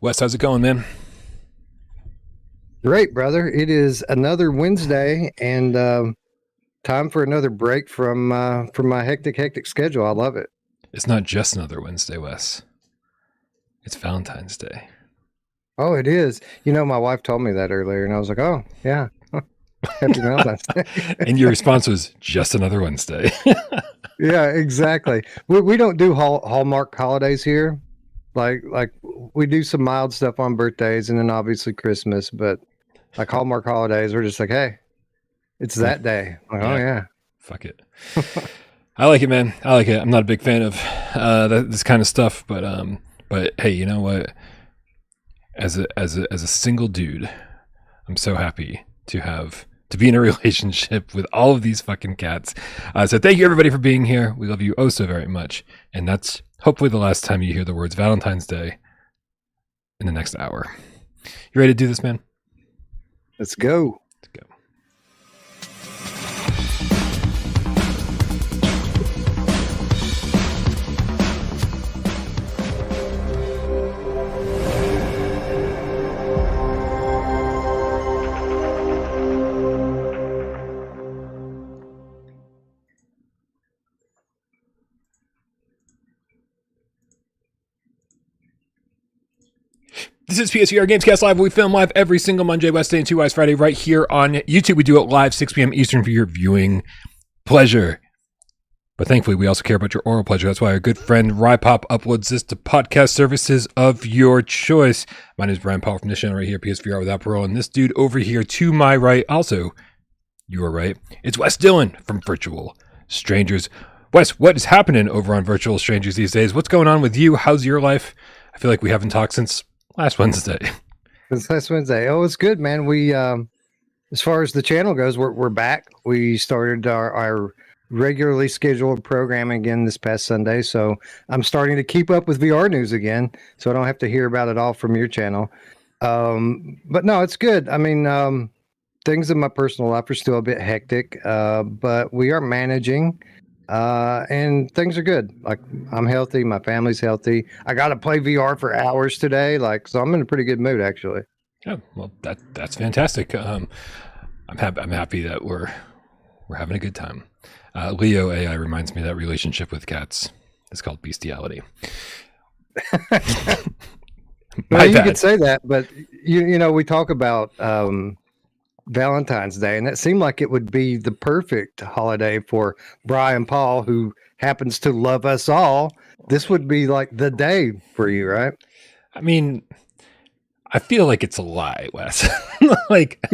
Wes, how's it going, man? Great, brother. It is another Wednesday and um, time for another break from uh, from my hectic, hectic schedule. I love it. It's not just another Wednesday, Wes. It's Valentine's Day. Oh, it is. You know, my wife told me that earlier, and I was like, "Oh, yeah, happy Valentine's Day." and your response was just another Wednesday. yeah, exactly. We we don't do hall, Hallmark holidays here. Like like we do some mild stuff on birthdays, and then obviously Christmas, but like Hallmark holidays, we're just like, hey, it's that day. Like, yeah. Oh yeah, fuck it. I like it, man. I like it. I'm not a big fan of uh, this kind of stuff, but um, but hey, you know what? As a as a as a single dude, I'm so happy to have to be in a relationship with all of these fucking cats. Uh, so thank you everybody for being here. We love you oh so very much, and that's hopefully the last time you hear the words Valentine's Day in the next hour. You ready to do this, man? Let's go. This is PSVR Gamescast Live. We film live every single Monday, Wednesday, and Two Eyes Friday right here on YouTube. We do it live 6 p.m. Eastern for your viewing pleasure. But thankfully, we also care about your oral pleasure. That's why our good friend RyPop uploads this to podcast services of your choice. My name is Brian Paul from this channel right here, PSVR without parole. And this dude over here to my right, also, you are right. It's Wes Dillon from Virtual Strangers. Wes, what is happening over on Virtual Strangers these days? What's going on with you? How's your life? I feel like we haven't talked since last Wednesday. Last Wednesday. Oh, it's good, man. We, um, as far as the channel goes, we're we're back. We started our, our regularly scheduled program again this past Sunday, so I'm starting to keep up with VR news again, so I don't have to hear about it all from your channel. Um, but no, it's good. I mean, um, things in my personal life are still a bit hectic, uh, but we are managing uh, and things are good. Like I'm healthy, my family's healthy. I got to play VR for hours today, like so. I'm in a pretty good mood actually. Yeah, well, that that's fantastic. Um, I'm happy. I'm happy that we're we're having a good time. Uh, Leo AI reminds me that relationship with cats is called bestiality. well, you could say that, but you you know we talk about um, Valentine's Day, and that seemed like it would be the perfect holiday for Brian Paul, who happens to love us all. This would be like the day for you, right? I mean, I feel like it's a lie, Wes. like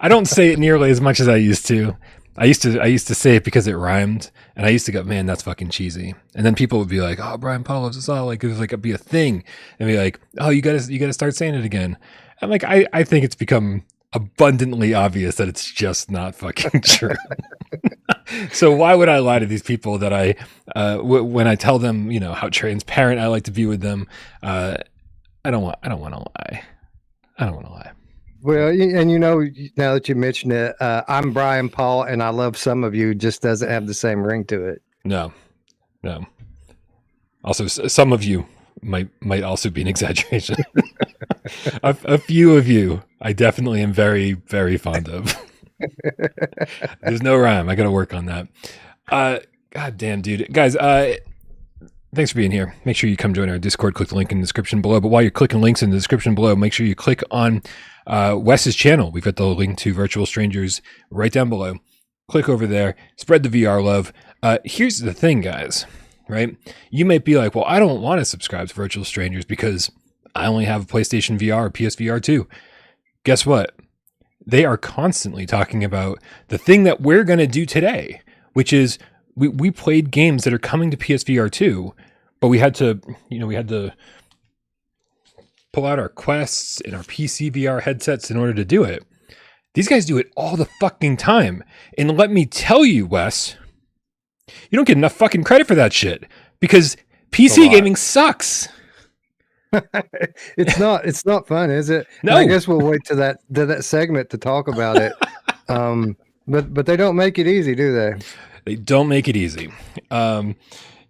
I don't say it nearly as much as I used to. I used to I used to say it because it rhymed, and I used to go, "Man, that's fucking cheesy." And then people would be like, "Oh, Brian Paul loves us all." Like it was like it'd be a thing, and be like, "Oh, you gotta you gotta start saying it again." And like I I think it's become abundantly obvious that it's just not fucking true. so why would I lie to these people that I, uh, w- when I tell them, you know, how transparent I like to be with them, uh, I don't want, I don't want to lie. I don't want to lie. Well, and you know, now that you mentioned it, uh, I'm Brian Paul, and I love some of you. Just doesn't have the same ring to it. No, no. Also, some of you might might also be an exaggeration. a, a, few of you, I definitely am very very fond of. There's no rhyme. I got to work on that. Uh, God damn, dude, guys. Uh, thanks for being here. Make sure you come join our Discord. Click the link in the description below. But while you're clicking links in the description below, make sure you click on uh, Wes's channel. We've got the link to Virtual Strangers right down below. Click over there. Spread the VR love. Uh, here's the thing, guys right? You might be like, well, I don't want to subscribe to Virtual Strangers because I only have a PlayStation VR or PSVR 2. Guess what? They are constantly talking about the thing that we're going to do today, which is we, we played games that are coming to PSVR 2, but we had to, you know, we had to pull out our quests and our PC VR headsets in order to do it. These guys do it all the fucking time. And let me tell you, Wes, you don't get enough fucking credit for that shit because PC gaming sucks. it's not. It's not fun, is it? No. And I guess we'll wait to that to that segment to talk about it. um, but but they don't make it easy, do they? They don't make it easy. Um,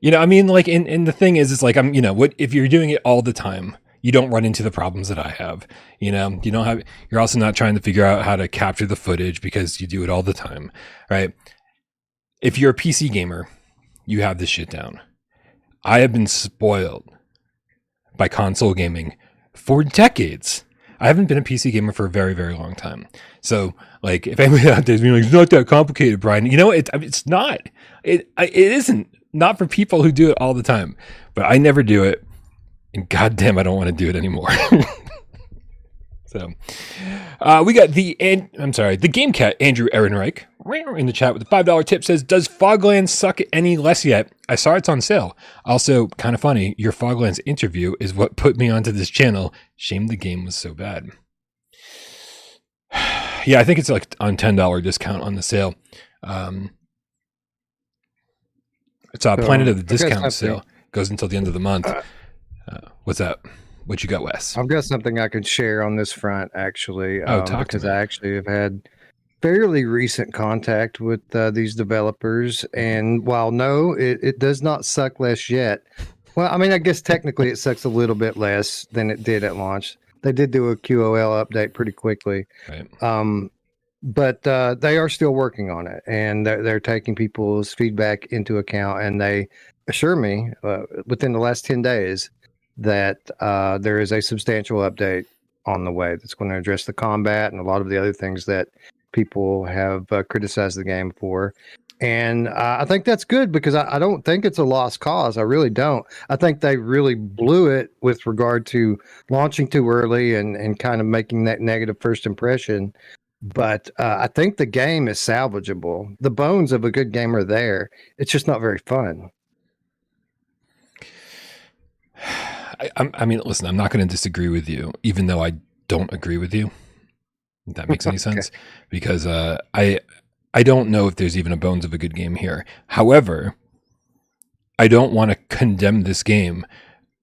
you know, I mean, like, and, and the thing is, it's like I'm, you know, what if you're doing it all the time? you don't run into the problems that I have. You know, you don't have, you're also not trying to figure out how to capture the footage because you do it all the time, right? If you're a PC gamer, you have this shit down. I have been spoiled by console gaming for decades. I haven't been a PC gamer for a very, very long time. So, like, if anybody out there's being like, it's not that complicated, Brian, you know, it, it's not. It, it isn't. Not for people who do it all the time. But I never do it. And goddamn, I don't want to do it anymore. so, uh, we got the, and I'm sorry, the game cat, Andrew Ehrenreich, in the chat with the $5 tip says, Does Fogland suck any less yet? I saw it's on sale. Also, kind of funny, your Foglands interview is what put me onto this channel. Shame the game was so bad. yeah, I think it's like on $10 discount on the sale. Um, it's a so, Planet of the Discount sale. Goes until the end of the month. Uh, uh, what's up? What you got, Wes? I've got something I could share on this front, actually. Oh, um, talk because I actually have had fairly recent contact with uh, these developers, and while no, it, it does not suck less yet. Well, I mean, I guess technically it sucks a little bit less than it did at launch. They did do a QOL update pretty quickly. Right. Um, but uh, they are still working on it and they're, they're, taking people's feedback into account and they assure me uh, within the last 10 days that uh, there is a substantial update on the way that's going to address the combat and a lot of the other things that people have uh, criticized the game for and uh, I think that's good because I, I, don't think it's a lost cause. I really don't. I think they really blew it with regard to launching too early and, and kind of making that negative first impression. But uh, I think the game is salvageable. The bones of a good game are there. It's just not very fun. I, I mean, listen, I'm not going to disagree with you, even though I don't agree with you. If that makes any okay. sense, because uh, I I don't know if there's even a bones of a good game here. However, I don't want to condemn this game.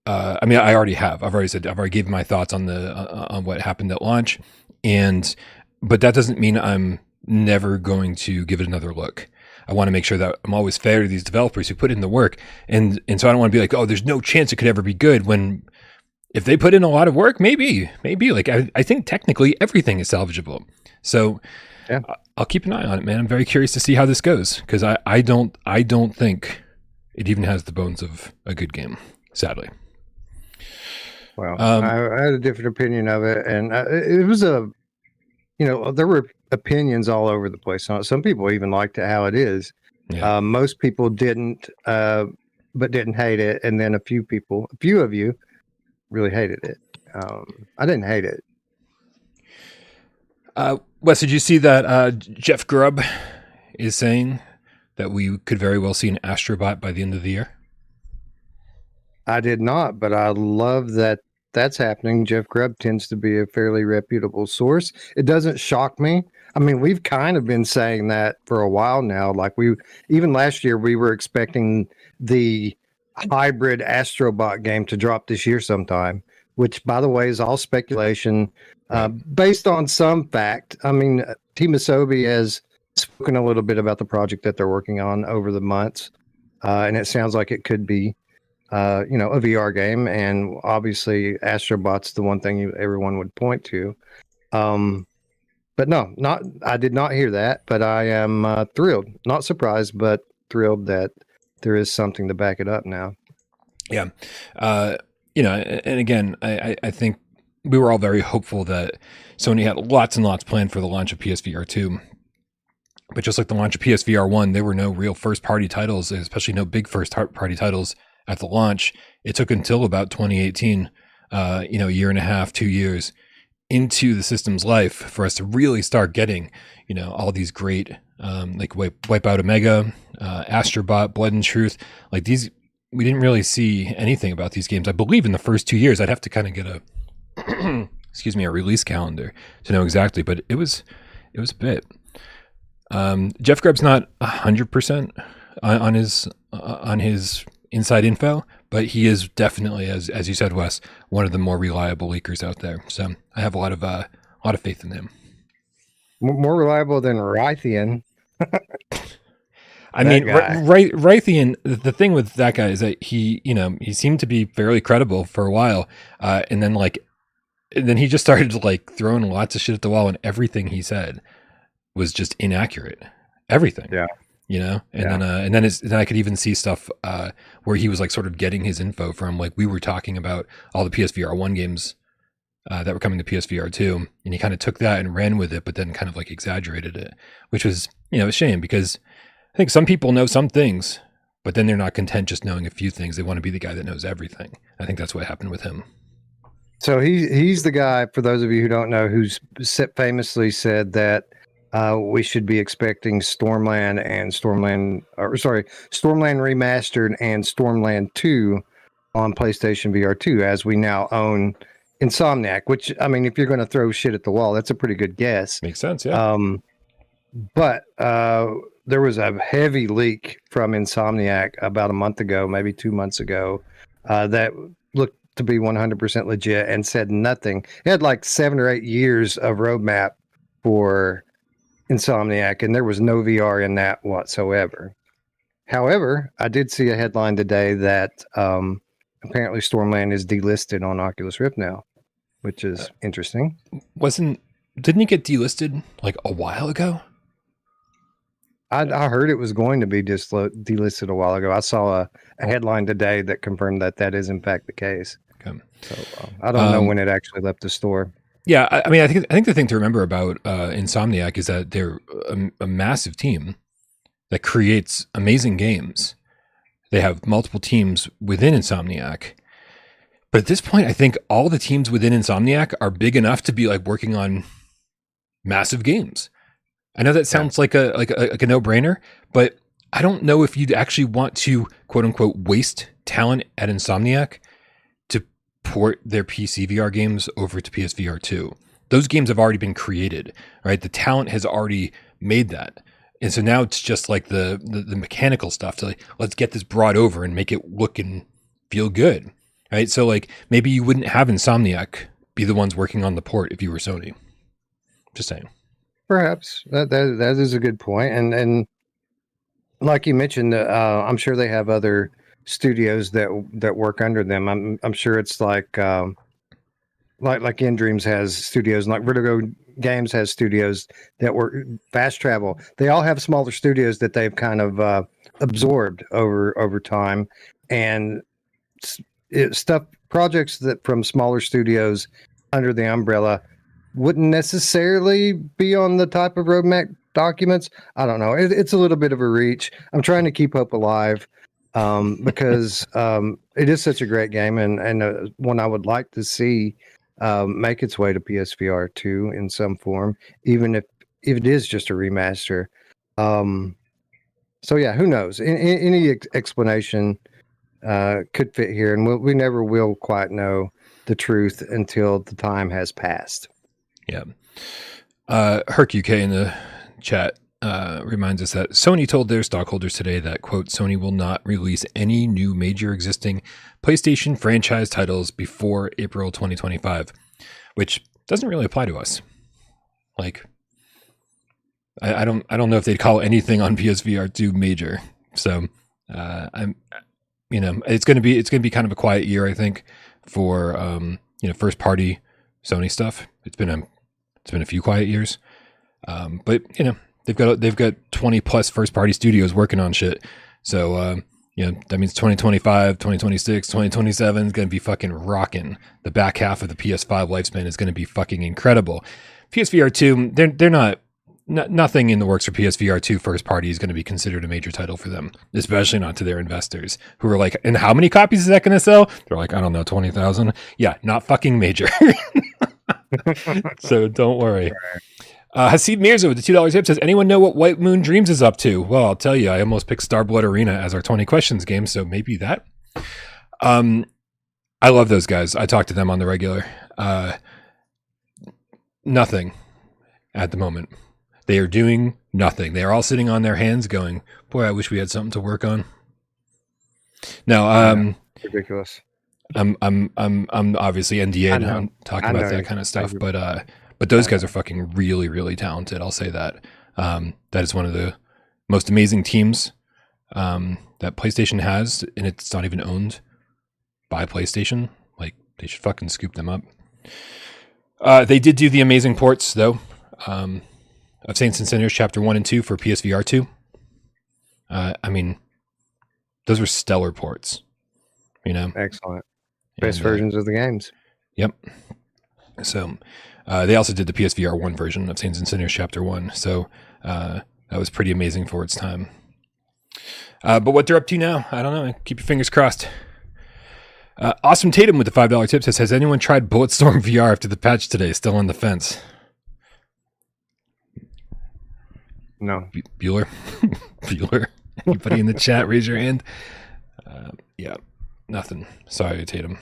Uh, I mean, I already have. I've already said I've already given my thoughts on the uh, on what happened at launch, and but that doesn't mean I'm never going to give it another look. I want to make sure that I'm always fair to these developers who put in the work, and and so I don't want to be like, oh, there's no chance it could ever be good. When if they put in a lot of work, maybe, maybe. Like I, I think technically everything is salvageable. So yeah. I'll keep an eye on it, man. I'm very curious to see how this goes because I, I don't I don't think it even has the bones of a good game. Sadly. Well, um, I, I, had a different opinion of it, and uh, it was a, you know, there were opinions all over the place. Some people even liked it how it is. Yeah. Uh, most people didn't, uh, but didn't hate it, and then a few people, a few of you, really hated it. Um, I didn't hate it. Uh, Wes, did you see that uh, Jeff Grubb is saying that we could very well see an Astrobot by the end of the year? I did not, but I love that that's happening. Jeff Grubb tends to be a fairly reputable source. It doesn't shock me. I mean, we've kind of been saying that for a while now. Like we even last year we were expecting the hybrid Astrobot game to drop this year sometime, which by the way is all speculation. Uh, based on some fact, I mean, Team Asobi has spoken a little bit about the project that they're working on over the months, uh, and it sounds like it could be, uh, you know, a VR game. And obviously, Astrobot's the one thing you, everyone would point to. Um, but no, not I did not hear that, but I am uh, thrilled, not surprised, but thrilled that there is something to back it up now. Yeah, uh, you know, and again, I, I think we were all very hopeful that Sony had lots and lots planned for the launch of PSVR 2. But just like the launch of PSVR 1, there were no real first party titles, especially no big first party titles at the launch. It took until about 2018, uh, you know, a year and a half, two years into the system's life for us to really start getting, you know, all these great, um, like Wipe, Wipeout Omega, uh, Astrobot, Blood and Truth. Like these, we didn't really see anything about these games. I believe in the first two years, I'd have to kind of get a excuse me, a release calendar to know exactly, but it was it was a bit. Um, Jeff Grubb's not hundred percent on his uh, on his inside info, but he is definitely, as as you said, Wes, one of the more reliable leakers out there. So I have a lot of uh, a lot of faith in him. More reliable than Raytheon. I That mean, right, Raytheon. The thing with that guy is that he, you know, he seemed to be fairly credible for a while, uh, and then like, and then he just started like throwing lots of shit at the wall, and everything he said was just inaccurate. Everything. Yeah. You know, and Yeah. then uh, and then it's, then I could even see stuff uh, where he was like sort of getting his info from like we were talking about all the PSVR one games uh, that were coming to PSVR two, and he kind of took that and ran with it, but then kind of like exaggerated it, which was you know a shame because I think some people know some things, but then they're not content just knowing a few things. They want to be the guy that knows everything. I think that's what happened with him. So he he's the guy. For those of you who don't know, who's famously said that uh, we should be expecting Stormland and Stormland, or sorry, Stormland remastered and Stormland Two on PlayStation VR Two, as we now own Insomniac. Which I mean, if you're going to throw shit at the wall, that's a pretty good guess. Makes sense, yeah. Um, but uh, there was a heavy leak from Insomniac about a month ago, maybe two months ago, uh, that looked to be 100% legit and said nothing. It had like seven or eight years of roadmap for Insomniac, and there was no VR in that whatsoever. However, I did see a headline today that um, apparently Stormland is delisted on Oculus Rift now, which is interesting. Wasn't didn't it get delisted like a while ago? I, I heard it was going to be dislo- delisted a while ago. I saw a, a headline today that confirmed that that is in fact the case. Okay. So uh, I don't know Um, when it actually left the store. Yeah, I, I mean, I think I think the thing to remember about uh, Insomniac is that they're a, a massive team that creates amazing games. They have multiple teams within Insomniac, but at this point, I think all the teams within Insomniac are big enough to be like working on massive games. I know that sounds like a like a, like a no brainer, but I don't know if you'd actually want to quote unquote waste talent at Insomniac to port their PC VR games over to PSVR 2. Those games have already been created, right? The talent has already made that. And so now it's just like the, the, the mechanical stuff to like, let's get this brought over and make it look and feel good, right? So like maybe you wouldn't have Insomniac be the ones working on the port if you were Sony. Just saying. Perhaps that that that is a good point, and and like you mentioned, uh, I'm sure they have other studios that that work under them. I'm I'm sure it's like um, like like nDreams has studios, and like Vertigo Games has studios that work fast travel. They all have smaller studios that they've kind of uh, absorbed over over time, and it, stuff projects that from smaller studios under the umbrella wouldn't necessarily be on the type of roadmap documents. I don't know. It, it's a little bit of a reach. I'm trying to keep hope alive um, because um, it is such a great game and and uh, one I would like to see um, make its way to PSVR two in some form, even if if it is just a remaster. Um, so yeah, who knows? A- a- any ex- explanation uh, could fit here, and we'll, we never will quite know the truth until the time has passed. Yeah. Uh, Herc UK in the chat uh, reminds us that Sony told their stockholders today that, quote, Sony will not release any new major existing PlayStation franchise titles before April 2025, which doesn't really apply to us. Like, I, I don't, I don't know if they'd call anything on PSVR 2 major. So, uh, I'm, you know, it's going to be, it's going to be kind of a quiet year, I think, for, um, you know, first party Sony stuff. It's been a, it's been a few quiet years. Um, but you know, they've got they've got 20 plus first party studios working on shit. So um, you know, that means 2025, 2026, 2027 is going to be fucking rocking. The back half of the PS5 lifespan is going to be fucking incredible. PSVR 2, they're they're not no- nothing in the works for PSVR 2 first party is going to be considered a major title for them, especially not to their investors who are like, and how many copies is that going to sell? They're like, I don't know, 20,000. Yeah, not fucking major. so don't worry. Uh, Hasid Mirza with the two dollars hip says, "Anyone know what White Moon Dreams is up to?" Well, I'll tell you. I almost picked Starblood Arena as our twenty questions game, so maybe that. Um, I love those guys. I talk to them on the regular. Uh, nothing at the moment. They are doing nothing. They are all sitting on their hands, going, "Boy, I wish we had something to work on." Now, um, Ridiculous. I'm I'm I'm I'm obviously NDA on talking about that kind of stuff, but uh, but those guys are fucking really really talented. I'll say that. Um, that is one of the most amazing teams um, that PlayStation has, and it's not even owned by PlayStation. Like they should fucking scoop them up. Uh, they did do the amazing ports though um, of Saints and Sinners Chapter One and Two for PSVR two. Uh, I mean, those were stellar ports. You know, Excellent. Best And, uh, versions of the games. Yep. So uh, they also did the PSVR one version of Saints and Sinners Chapter One. So uh, that was pretty amazing for its time. Uh, but what they're up to now, I don't know. Keep your fingers crossed. Uh, awesome Tatum with the five dollar tip says, "Has anyone tried Bulletstorm VR after the patch today? Still on the fence." No. Bu- Bueller, Bueller. Anybody in the chat? Raise your hand. Uh, yeah, nothing. Sorry, Tatum.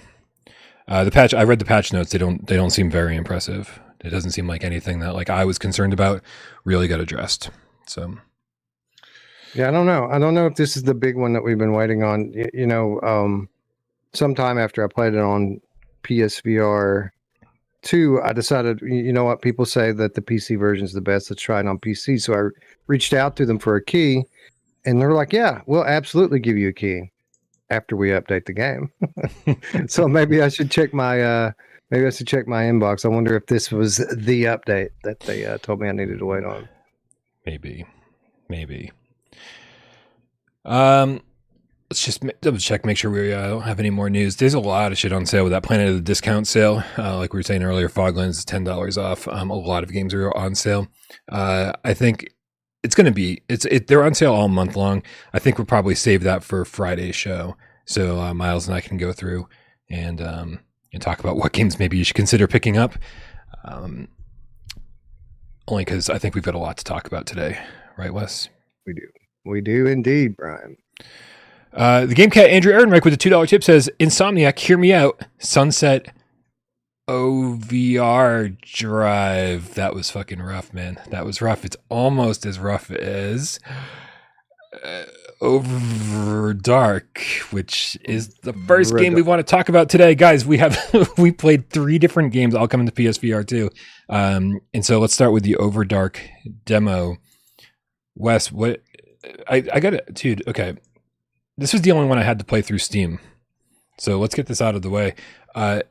Uh, the patch. I read the patch notes. They don't. They don't seem very impressive. It doesn't seem like anything that like I was concerned about really got addressed. So Yeah, I don't know. I don't know if this is the big one that we've been waiting on. You, you know, um, sometime after I played it on PSVR two, I decided, you know what, people say that the PC version is the best. Let's try it on PC. So I reached out to them for a key, and they're like, "Yeah, we'll absolutely give you a key after we update the game." so maybe I should check my. Uh, Maybe I should check my inbox. I wonder if this was the update that they uh, told me I needed to wait on. maybe, maybe. Um, let's just double check, make sure we uh, don't have any more news. There's a lot of shit on sale with that Planet of the Discount sale. Uh, like we were saying earlier, Foglands is ten dollars off. Um, a lot of games are on sale. Uh, I think it's going to be it's it. They're on sale all month long. I think we'll probably save that for Friday's show, so uh, Miles and I can go through and um and talk about what games maybe you should consider picking up. Um, only because I think we've got a lot to talk about today, right, Wes? We do. We do indeed, Brian. Uh, the game cat Andrew Ehrenreich with a two dollar tip says, "Insomniac, hear me out. Sunset OVR drive. That was fucking rough, man. That was rough. It's almost as rough as uh, OVRDARK, which is the first game we want to talk about today, guys. We have we played three different games, all coming to PSVR too. Um, and so let's start with the OVRDARK demo. Wes, what? I I got it, dude. Okay, this was the only one I had to play through Steam. So let's get this out of the way. Uh,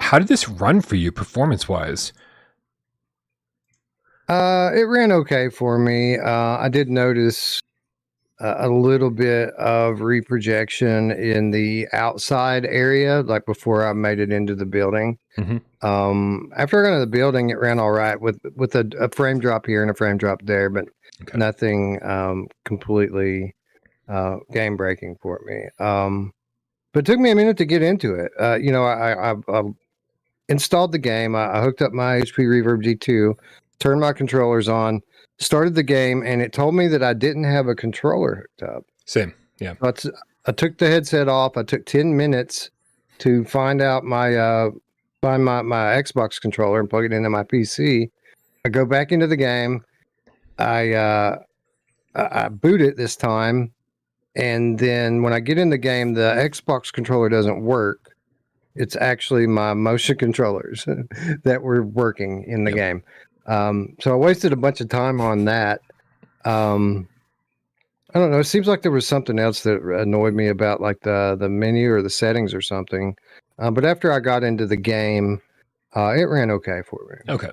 how did this run for you performance wise? Uh, it ran okay for me. Uh, I did notice a little bit of reprojection in the outside area, like before I made it into the building. Mhm. Um, after I got into the building, it ran all right with with a, a frame drop here and a frame drop there, but Okay. nothing um, completely uh, game breaking for me. Um, but it took me a minute to get into it. Uh, you know, I, I, I installed the game. I, I hooked up my HP Reverb G2, turned my controllers on, started the game, and it told me that I didn't have a controller hooked up. Same. Yeah. So I t- I took the headset off. I took 10 minutes to find out my uh, find my, my Xbox controller and plug it into my PC. I go back into the game. I uh, I, I boot it this time, and then when I get in the game, the Xbox controller doesn't work. It's actually my motion controllers that were working in the Yep. game. Um, so I wasted a bunch of time on that. Um, I don't know. It seems like there was something else that annoyed me about like the the menu or the settings or something. Uh, but after I got into the game, uh, it ran okay for me. Okay.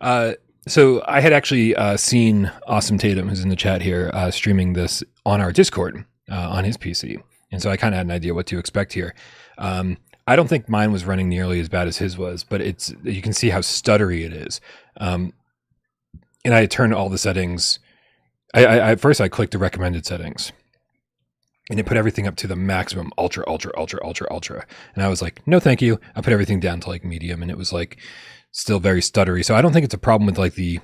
Uh, so I had actually uh, seen Awesome Tatum, who's in the chat here, uh, streaming this on our Discord uh, on his PC, and so I kind of had an idea what to expect here. Um, I don't think mine was running nearly as bad as his was, but it's you can see how stuttery it is. Um, and I turned all the settings. I, I, I first I clicked the recommended settings, and it put everything up to the maximum, ultra, ultra, ultra, ultra, ultra. And I was like, no, thank you. I put everything down to like medium, and it was like still very stuttery. So I don't think it's a problem with like the.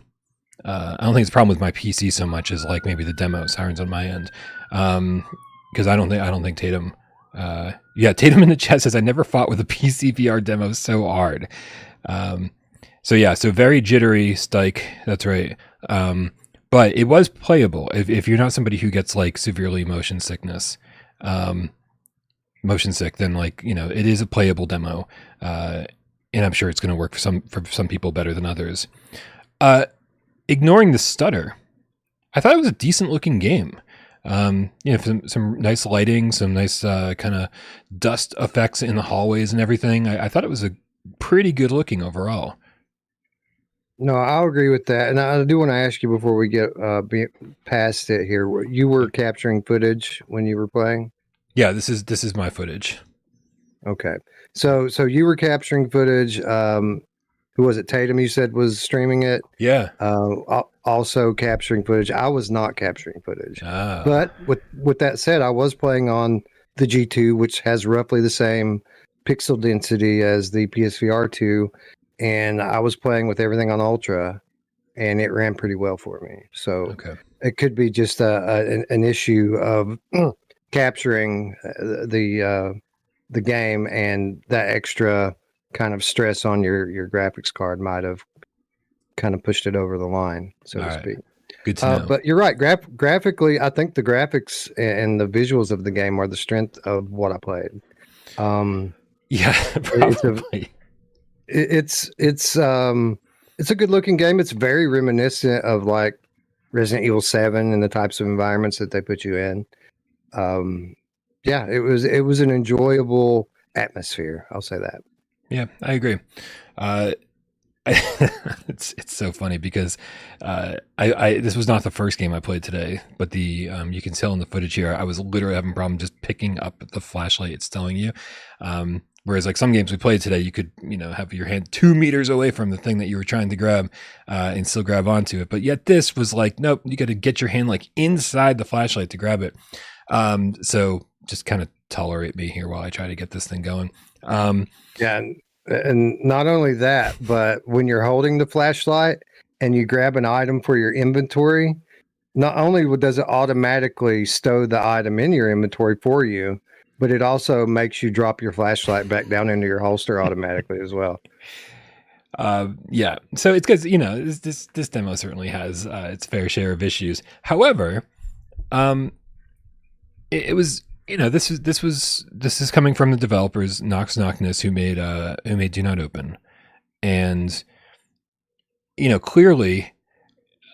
Uh, I don't think it's a problem with my PC so much as like maybe the demo sirens on my end, because I don't think I don't think Tatum. Uh, yeah, Tatum in the chat says I never fought with a PC VR demo so hard. Um, so yeah, so very jittery, Stike. That's right. Um, but it was playable if if you're not somebody who gets like severely motion sickness, um, motion sick, then like you know it is a playable demo. Uh, and I'm sure it's going to work for some for some people better than others. Uh, ignoring the stutter, I thought it was a decent looking game. Um, you know, some, some nice lighting, some nice uh, kind of dust effects in the hallways and everything. I, I thought it was a pretty good looking overall. No, I'll agree with that. And I do want to ask you before we get uh, be, past it here. You were capturing footage when you were playing. Yeah, this is this is my footage. Okay, so so you were capturing footage. Um, who was it? Tatum, you said was streaming it. Yeah. Uh, also capturing footage. I was not capturing footage, ah. but with with that said, I was playing on the G2, which has roughly the same pixel density as the PSVR 2, and I was playing with everything on Ultra, and it ran pretty well for me. So okay. it could be just a, a an, an, issue of capturing uh, the uh, the game and that extra kind of stress on your your graphics card might have kind of pushed it over the line, so All to right. speak. Good to uh, know. but you're right. Graph- graphically, I think the graphics and the visuals of the game are the strength of what I played. Um, yeah, probably. It's a, it's it's um it's a good looking game. It's very reminiscent of like Resident Evil Seven and the types of environments that they put you in. Um, yeah, it was it was an enjoyable atmosphere. I'll say that. Yeah, I agree. Uh, it's it's so funny because uh, I, I, this was not the first game I played today, but the um, you can tell in the footage here I was literally having a problem just picking up the flashlight it's telling you. Um, whereas like some games we played today, you could you know have your hand two meters away from the thing that you were trying to grab uh, and still grab onto it. But yet this was like nope, you got to get your hand like inside the flashlight to grab it. Um, so just kind of tolerate me here while I try to get this thing going. Um, yeah, and not only that, but when you're holding the flashlight and you grab an item for your inventory, not only does it automatically stow the item in your inventory for you, but it also makes you drop your flashlight back down into your holster automatically as well. Uh, yeah, so it's because you know this, this, this demo certainly has uh, its fair share of issues. However, um, it, it was you know this is this was this is coming from the developers Nox Noctis who made uh who made Do Not Open, and you know clearly,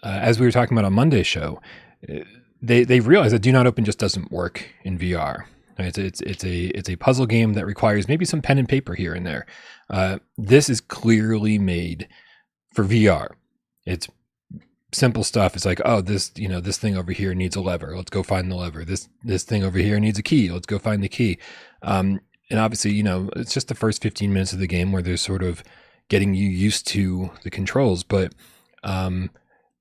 uh, as we were talking about on Monday's show, they they realized that Do Not Open just doesn't work in VR. It's it's it's a it's a puzzle game that requires maybe some pen and paper here and there. Uh, this is clearly made for VR. It's simple stuff. It's like, oh, this, you know, this thing over here needs a lever. Let's go find the lever. This, this thing over here needs a key. Let's go find the key. Um, and obviously, you know, it's just the first 15 minutes of the game where they're sort of getting you used to the controls, but, um,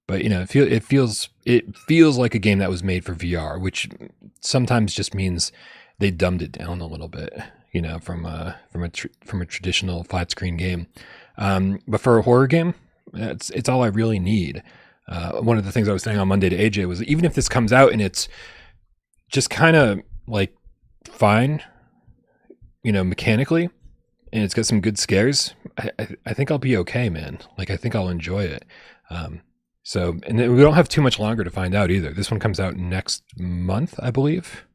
but you know, it, feel, it feels it feels like a game that was made for VR, which sometimes just means they dumbed it down a little bit, you know, from a from a tr- from a traditional flat screen game. Um, but for a horror game, it's it's all I really need. Uh, one of the things I was saying on Monday to AJ was even if this comes out and it's just kind of like fine, you know, mechanically, and it's got some good scares, I, I, I, think I'll be okay, man. Like I think I'll enjoy it. Um, so, and we don't have too much longer to find out either. This one comes out next month, I believe,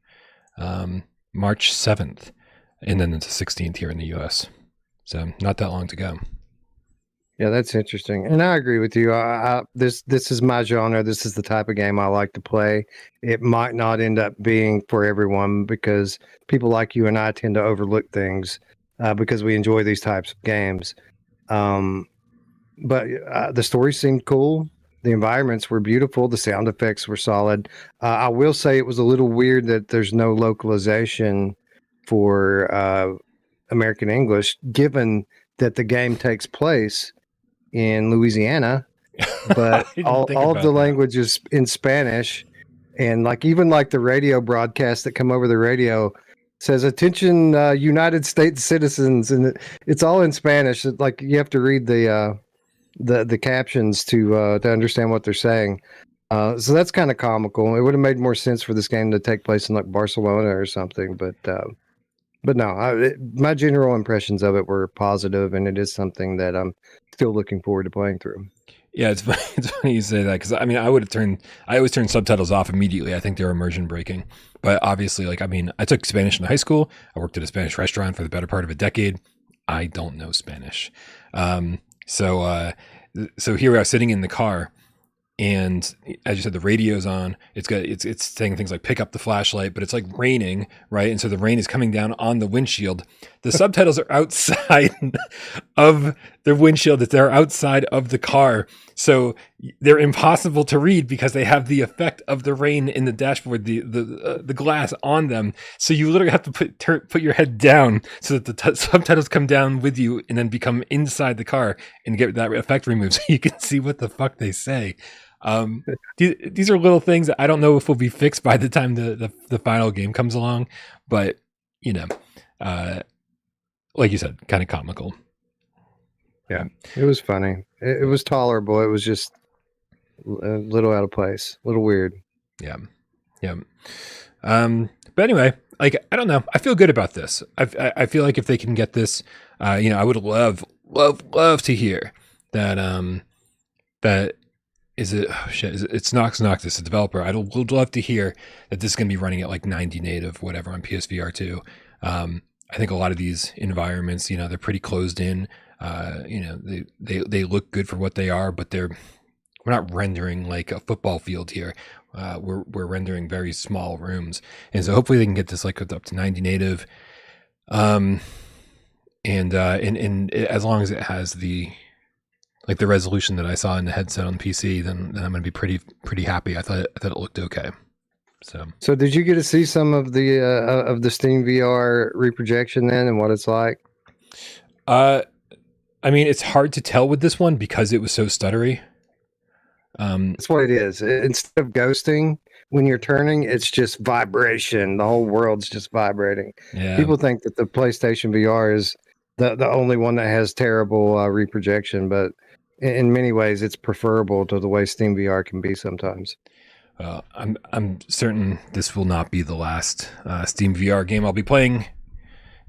um, March seventh, and then it's the 16th here in the U.S. So, not that long to go. Yeah, that's interesting, and I agree with you. I, I, this this is my genre. This is the type of game I like to play. It might not end up being for everyone because people like you and I tend to overlook things uh, because we enjoy these types of games. Um, but uh, the story seemed cool. The environments were beautiful. The sound effects were solid. Uh, I will say it was a little weird that there's no localization for uh, American English, given that the game takes place in Louisiana, but all, all of the that. language is in Spanish. And like even like the radio broadcast that come over the radio says attention uh, United States citizens and it's all in Spanish. like you have to read the uh, the the captions to uh, to understand what they're saying. Uh, so that's kind of comical. It would have made more sense for this game to take place in like Barcelona or something, but uh, but no, I, it, my general impressions of it were positive, and it is something that I'm still looking forward to playing through. Yeah, it's funny, it's funny you say that because I mean I would have turned I always turn subtitles off immediately. I think they're immersion breaking. But obviously, like I mean, I took Spanish in high school. I worked at a Spanish restaurant for the better part of a decade. I don't know Spanish, um, so uh, so here we are sitting in the car, and as you said, the radio's on. It's got it's it's saying things like pick up the flashlight, but it's like raining, right? And so the rain is coming down on the windshield. The subtitles are outside of the windshield; that they're outside of the car, so they're impossible to read because they have the effect of the rain in the dashboard, the the uh, the glass on them. So you literally have to put tur- put your head down so that the t- subtitles come down with you, and then become inside the car and get that effect removed, so you can see what the fuck they say. Um, these, these are little things that I don't know if will be fixed by the time the, the, the final game comes along, but you know, uh, like you said, kind of comical. Yeah, it was funny. It, it, was tolerable. It was just a little out of place, a little weird. Yeah, yeah. Um, but anyway, like I don't know. I feel good about this. I I feel like if they can get this, uh, you know, I would love love love to hear that um that is it oh shit is it, it's Nox Noctis, a developer. I would love to hear that this is going to be running at like 90 native, whatever, on PSVR 2. Um, I think a lot of these environments, you know, they're pretty closed in. Uh, you know, they, they they look good for what they are, but they're we're not rendering like a football field here. Uh, we're we're rendering very small rooms, and so hopefully they can get this like up to 90 native. Um, and uh, and and as long as it has the like the resolution that I saw in the headset on the PC, then, then I'm going to be pretty pretty happy. I thought I thought it looked okay. So so did you get to see some of the uh, of the Steam VR reprojection then and what it's like? Uh, I mean, it's hard to tell with this one because it was so stuttery. Um, That's what it is. Instead of ghosting, when you're turning, it's just vibration. The whole world's just vibrating. Yeah. People think that the PlayStation VR is the the only one that has terrible uh, reprojection, but in many ways, it's preferable to the way Steam VR can be sometimes. Uh, I'm I'm certain this will not be the last uh, Steam VR game I'll be playing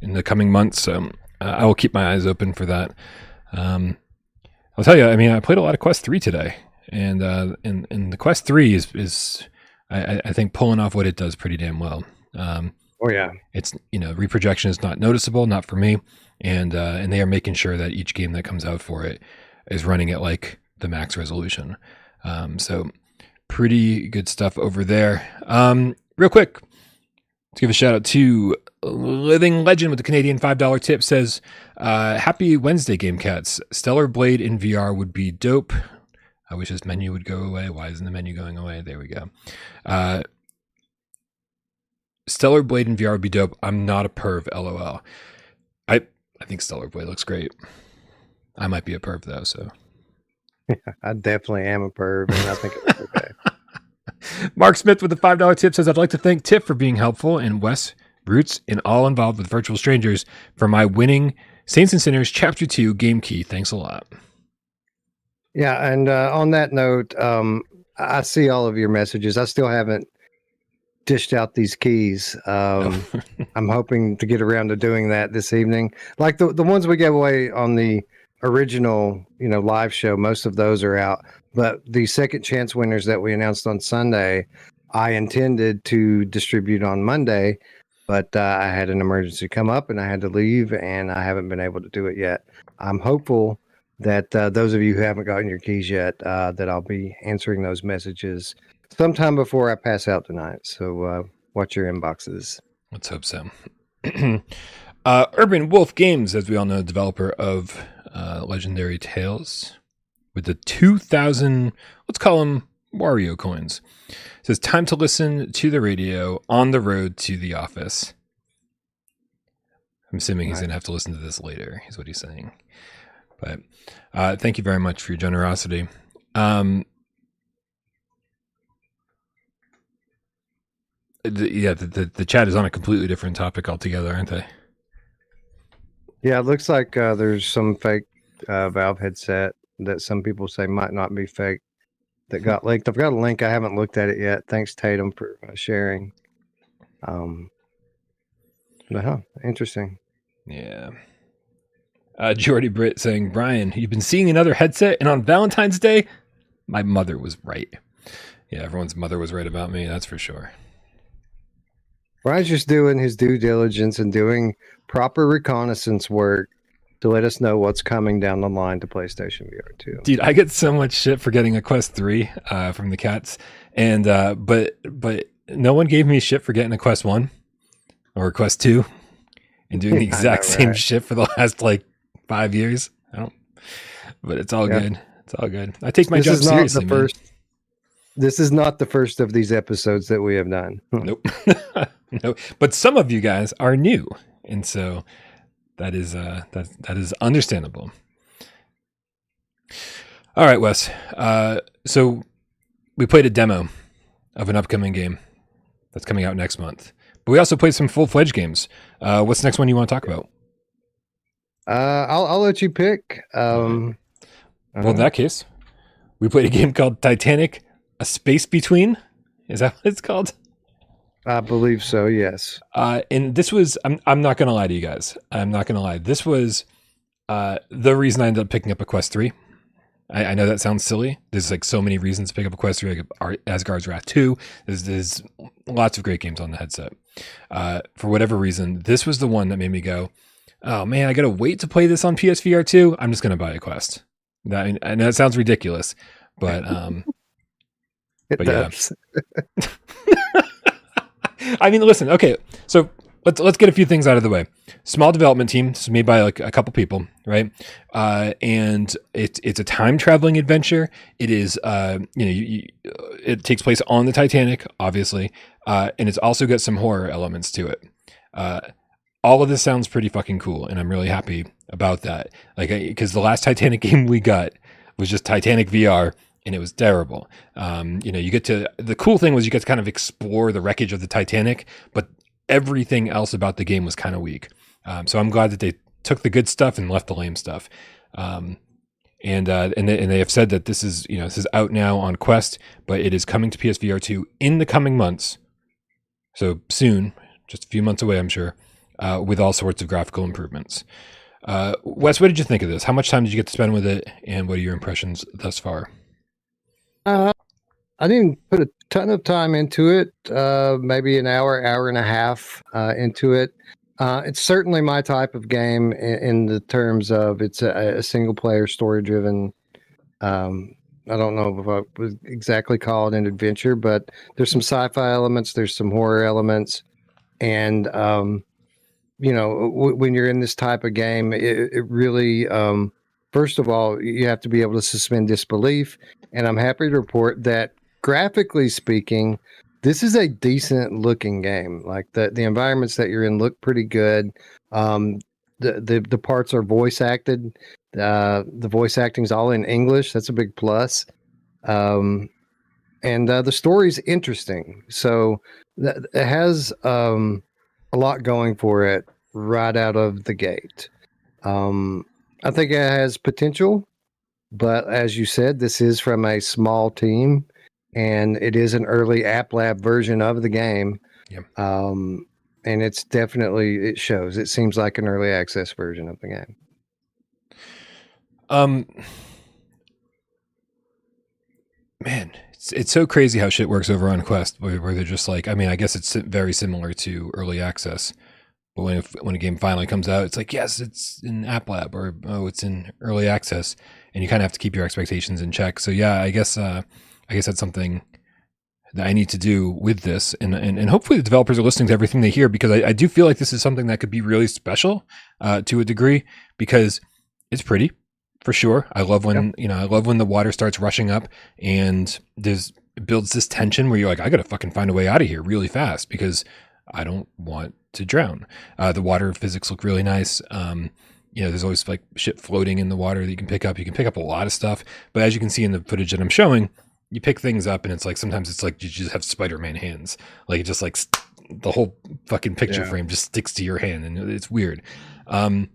in the coming months. So uh, I will keep my eyes open for that. Um, I'll tell you, I mean, I played a lot of Quest Three today, and uh, and and the Quest Three is is I, I think pulling off what it does pretty damn well. Um, oh yeah, it's you know reprojection is not noticeable, not for me, and uh, and they are making sure that each game that comes out for it is running at like the max resolution. Um, so pretty good stuff over there. Um, real quick, let's give a shout out to Living Legend with the Canadian $5 tip says, uh, Happy Wednesday, Game Cats. Stellar Blade in VR would be dope. I wish this menu would go away. Why isn't the menu going away? There we go. Uh, Stellar Blade in VR would be dope. I'm not a perv, lol. I, I think Stellar Blade looks great. I might be a perv though, so. Yeah, I definitely am a perv, and I think it's okay. Mark Smith with the five dollar tip says, "I'd like to thank Tiff for being helpful, and Wes Roots and all involved with virtual strangers for my winning Saints and Sinners Chapter Two game key. Thanks a lot." Yeah, and uh, on that note, um, I see all of your messages. I still haven't dished out these keys. Um, I'm hoping to get around to doing that this evening. Like the the ones we gave away on the original, you know, live show, most of those are out. But the second chance winners that we announced on Sunday, I intended to distribute on Monday, but uh, I had an emergency come up and I had to leave, and I haven't been able to do it yet. I'm hopeful that uh, those of you who haven't gotten your keys yet, uh, that I'll be answering those messages sometime before I pass out tonight. So uh, watch your inboxes. Let's hope so. uh, Urban Wolf Games, as we all know, developer of uh, Legendary Tales, with the 2,000, let's call them Wario coins. It says, time to listen to the radio on the road to the office. I'm assuming he's going to have to listen to this later, is what he's saying. But uh, thank you very much for your generosity. Um, the, yeah, the, the, the chat is on a completely different topic altogether, aren't they? Yeah, it looks like uh, there's some fake uh, Valve headset that some people say might not be fake that got linked. I've got a link. I haven't looked at it yet. Thanks, Tatum, for uh, sharing. Um, but huh, interesting. Yeah. Uh, Jordy Britt saying, Brian, you've been seeing another headset, and on Valentine's Day, my mother was right. Yeah, everyone's mother was right about me. That's for sure. Just doing his due diligence and doing proper reconnaissance work to let us know what's coming down the line to PlayStation VR 2. Dude, I get so much shit for getting a Quest 3 uh, from the cats. And uh, but but no one gave me shit for getting a Quest 1 or a Quest 2 and doing the exact know, same right? shit for the last like 5 years. I don't but it's all good. It's all good. I take my this job seriously. First, this is not the first of these episodes that we have done. nope. no. But some of you guys are new. And so that is uh that that is understandable. All right, Wes. Uh, so we played a demo of an upcoming game that's coming out next month, but we also played some full fledged games. Uh, what's the next one you want to talk about? Uh, I'll I'll let you pick. Um, well, in that case, we played a game called Titanic: A Space Between. Is that what it's called? I believe so. Yes. Uh, and this was I'm I'm not gonna lie to you guys. I'm not gonna lie. This was uh, the reason I ended up picking up a Quest three. I, I, know that sounds silly. There's like so many reasons to pick up a Quest three. Like Asgard's Wrath two. There's, there's lots of great games on the headset. Uh, for whatever reason, this was the one that made me go, "Oh man, I gotta wait to play this on PSVR two. I'm just gonna buy a Quest." That I know that sounds ridiculous, but um, it but does. yeah. I mean, listen. Okay, so let's let's get a few things out of the way. Small development team. This is made by like a couple people, right? Uh, and it's it's a time traveling adventure. It is, uh, you know, you, you, it takes place on the Titanic, obviously, uh, and it's also got some horror elements to it. Uh, all of this sounds pretty fucking cool, and I'm really happy about that. Like, because the last Titanic game we got was just Titanic VR, and it was terrible. Um, you know, you get to the cool thing was you get to kind of explore the wreckage of the Titanic, but everything else about the game was kind of weak. Um, so I'm glad that they took the good stuff and left the lame stuff. Um, and uh, and they, and they have said that this is you know this is out now on Quest, but it is coming to PSVR two in the coming months. So soon, just a few months away, I'm sure, uh, with all sorts of graphical improvements. Uh, Wes, what did you think of this? How much time did you get to spend with it, and what are your impressions thus far? Uh, I didn't put a ton of time into it. Uh, maybe an hour, hour and a half uh, into it. Uh, it's certainly my type of game in, in the terms of it's a, a single player story driven. Um, I don't know if I would exactly call it an adventure, but there's some sci-fi elements, there's some horror elements, and um, you know w- when you're in this type of game, it, it really um, first of all you have to be able to suspend disbelief, and I'm happy to report that graphically speaking, this is a decent looking game. Like the the environments that you're in look pretty good. Um, the the the parts are voice acted. Uh, the voice acting's all in English. That's a big plus. Um, and uh, the story's interesting. So th- it has um, a lot going for it right out of the gate. Um, I think it has potential, but as you said, this is from a small team and it is an early app lab version of the game. Yep. Um, and it's definitely it shows. It seems like an early access version of the game. Um, man, it's it's so crazy how shit works over on Quest, where, where they're just like, I mean, I guess it's very similar to early access. But when when a game finally comes out, it's like, yes, it's in App Lab, or oh, it's in early access, and you kind of have to keep your expectations in check. So yeah, I guess uh, I guess that's something that I need to do with this. And, and, and hopefully the developers are listening to everything they hear because I, I do feel like this is something that could be really special uh, to a degree because it's pretty for sure. I love when, you know, I love when the water starts rushing up and there's builds this tension where you're like, I got to fucking find a way out of here really fast because I don't want to drown. Uh, the water physics look really nice. Um, you know, there's always like shit floating in the water that you can pick up. You can pick up a lot of stuff, but as you can see in the footage that I'm showing, you pick things up and it's like sometimes it's like you just have Spider-Man hands. Like it just like the whole fucking picture yeah. frame just sticks to your hand and it's weird. Um,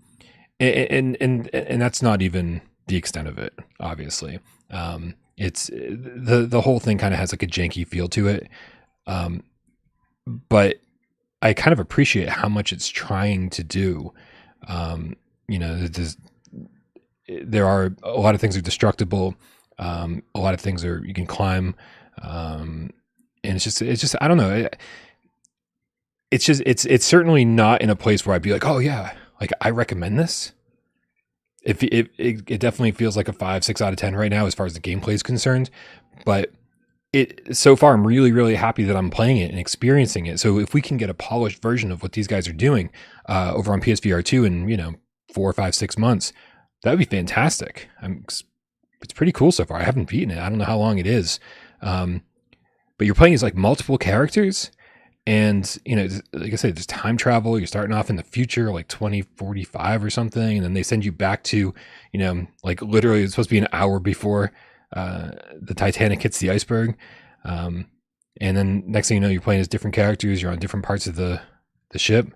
and, and, and, and that's not even the extent of it, obviously. Um, it's the, the whole thing kind of has like a janky feel to it. Um, but I kind of appreciate how much it's trying to do. Um, you know, there are a lot of things are destructible um, a lot of things are you can climb, um, and it's just it's just I don't know. It, it's just it's it's certainly not in a place where I'd be like, oh yeah, like I recommend this. it, it it it definitely feels like a five six out of ten right now as far as the gameplay is concerned, but it so far I'm really really happy that I'm playing it and experiencing it. So if we can get a polished version of what these guys are doing uh, over on PSVR two in you know four five six months, that would be fantastic. I'm it's pretty cool so far. I haven't beaten it. I don't know how long it is, um, but you're playing as like multiple characters. And, you know, like I said, there's time travel. You're starting off in the future, like 2045 or something. And then they send you back to, you know, like literally it's supposed to be an hour before uh, the Titanic hits the iceberg. Um, and then next thing you know, you're playing as different characters. You're on different parts of the the ship.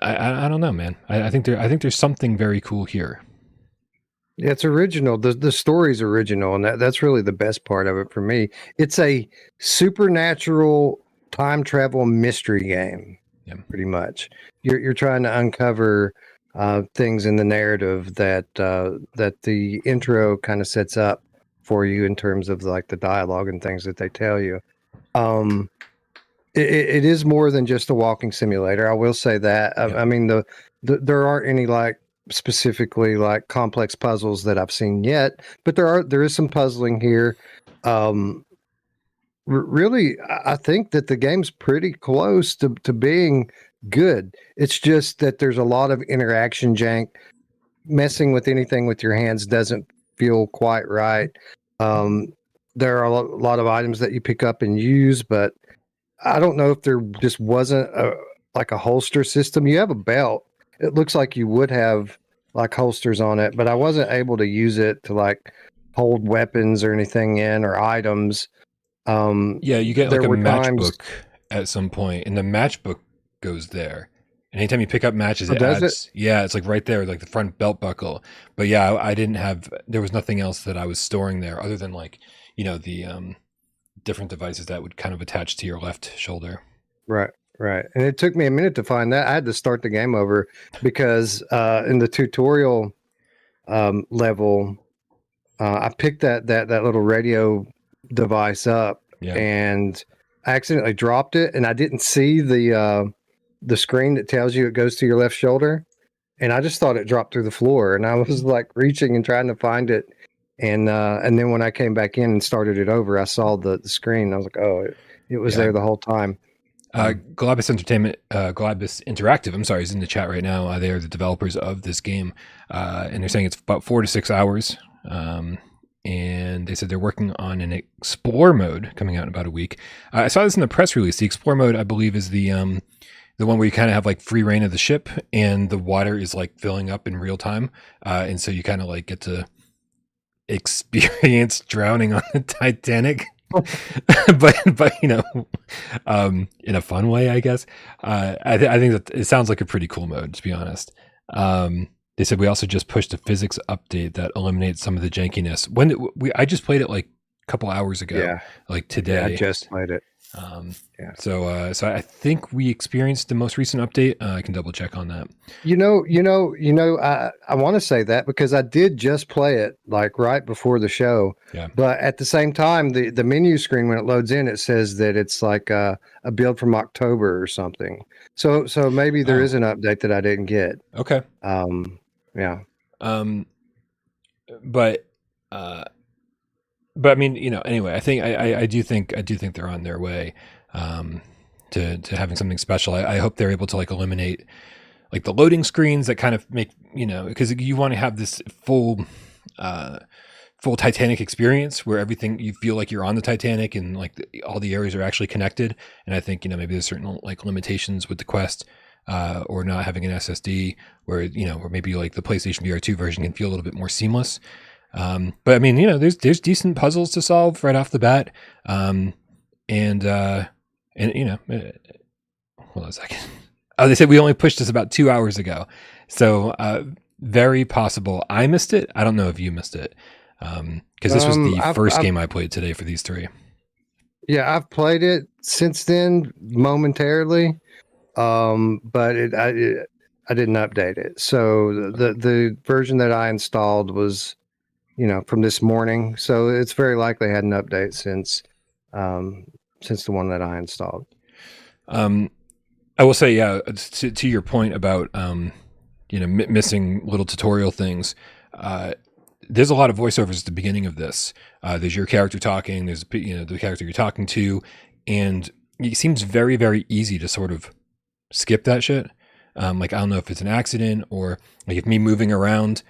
I I, I don't know, man. I, I think there I think there's something very cool here. Yeah, it's original. The the story's original, and that, that's really the best part of it for me. It's a supernatural time travel mystery game. Yeah. Pretty much. You're you're trying to uncover uh, things in the narrative that uh, that the intro kind of sets up for you in terms of like the dialogue and things that they tell you. Um, it, it is more than just a walking simulator. I will say that. Yeah. I, I, mean, the, the there aren't any like specifically like complex puzzles that I've seen yet, but there are there is some puzzling here. Um, r- really, I think that the game's pretty close to to being good. It's just that there's a lot of interaction jank. Messing with anything with your hands doesn't feel quite right. Um, there are a lot of items that you pick up and use, but I don't know if there just wasn't a like a holster system. You have a belt. It looks like you would have like holsters on it, but I wasn't able to use it to like hold weapons or anything in or items. Um, yeah, you get like a matchbook at some point, and the matchbook goes there. And anytime you pick up matches, oh, it adds. It? Yeah, it's like right there, like the front belt buckle. But yeah, I, I, didn't have. There was nothing else that I was storing there other than like you know the um different devices that would kind of attach to your left shoulder. Right, right. And it took me a minute to find that. I had to start the game over because uh in the tutorial um level, uh, I picked that that that little radio device up yeah. and I accidentally dropped it, and I didn't see the. uh the screen that tells you it goes to your left shoulder. And I just thought it dropped through the floor. And I was like reaching and trying to find it. And uh, and then when I came back in and started it over, I saw the, the screen. I was like, oh, it, it was yeah. there the whole time. Uh, Globus Entertainment, uh, Globus Interactive, I'm sorry, is in the chat right now. Uh, they are the developers of this game. Uh, and they're saying it's about four to six hours. Um, and they said they're working on an explore mode coming out in about a week. Uh, I saw this in the press release. The explore mode, I believe, is the um, the one where you kind of have like free reign of the ship and the water is like filling up in real time. Uh, and so you kind of like get to experience drowning on the Titanic. but but you know, um, in a fun way, I guess. Uh, I, th- I think that it sounds like a pretty cool mode, to be honest. Um, they said we also just pushed a physics update that eliminates some of the jankiness. When we, I just played it like a couple hours ago, yeah. like today. Yeah, I just played it. Um, yeah. So, uh, so I think we experienced the most recent update. Uh, I can double check on that. You know, you know, you know. I I want to say that because I did just play it like right before the show. Yeah. But at the same time, the the menu screen when it loads in, it says that it's like a, a build from October or something. So so maybe there oh. is an update that I didn't get. Okay. Um. Yeah. Um. But. Uh but I mean, you know, anyway, I think I, I, I, do think I do think they're on their way um, to to having something special. I, I, hope they're able to like eliminate like the loading screens that kind of make you know because you want to have this full uh, full Titanic experience where everything you feel like you're on the Titanic and like the, all the areas are actually connected. And I think you know maybe there's certain like limitations with the Quest. Uh, or not having an SSD, where you know, or maybe like the PlayStation VR two version can feel a little bit more seamless. Um, but I mean, you know, there's there's decent puzzles to solve right off the bat, um, and uh, and you know, uh, hold on a second. Oh, they said we only pushed this about two hours ago, so uh, very possible I missed it. I don't know if you missed it because um, this was the um, 1st game I played today for these three. Yeah, I've played it since then momentarily, um, but it, I it, I didn't update it. So the the version that I installed was you know, from this morning. So it's very likely had an update since um, since the one that I installed. Um, I will say, yeah, to, to your point about um, you know, m- missing little tutorial things. Uh, there's a lot of voiceovers at the beginning of this. Uh, there's your character talking. There's you know the character you're talking to, and it seems very very easy to sort of skip that shit. Um, like I don't know if it's an accident or like if me moving around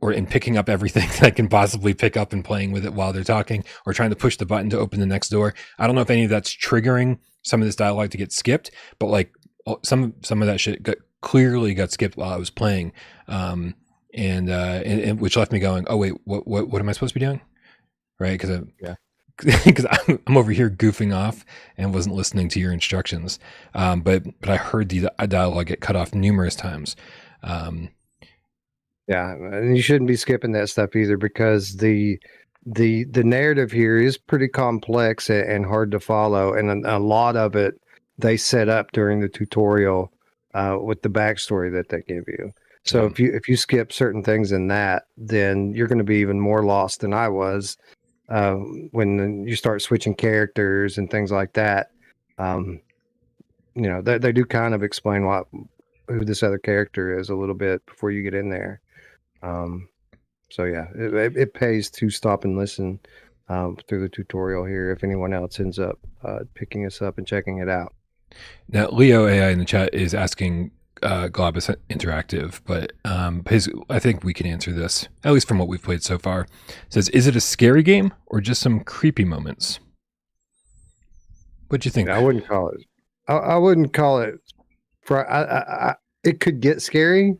or in picking up everything that I can possibly pick up and playing with it while they're talking or trying to push the button to open the next door. I don't know if any of that's triggering some of this dialogue to get skipped, but like some some of that shit got, clearly got skipped while I was playing. Um, and, uh, and, and, which left me going, oh wait, what, what, what am I supposed to be doing? Right. Cause yeah, because I'm, I'm, over here goofing off and wasn't listening to your instructions. Um, but, but I heard the dialogue get cut off numerous times. Um, yeah. And you shouldn't be skipping that stuff either because the, the, the narrative here is pretty complex and hard to follow. And a, a lot of it they set up during the tutorial, uh, with the backstory that they give you. So if you if you skip certain things in that, then you're going to be even more lost than I was uh, when you start switching characters and things like that. Um, you know, they they do kind of explain what who this other character is a little bit before you get in there. Um, so yeah, it, it, pays to stop and listen um, through the tutorial here if anyone else ends up uh, picking us up and checking it out. Now, Leo AI in the chat is asking uh, Globus Interactive, but um, his, I think we can answer this, at least from what we've played so far. It says, is it a scary game or just some creepy moments? What do you think? I wouldn't call it. I, I wouldn't call it. For I, I, it could get scary.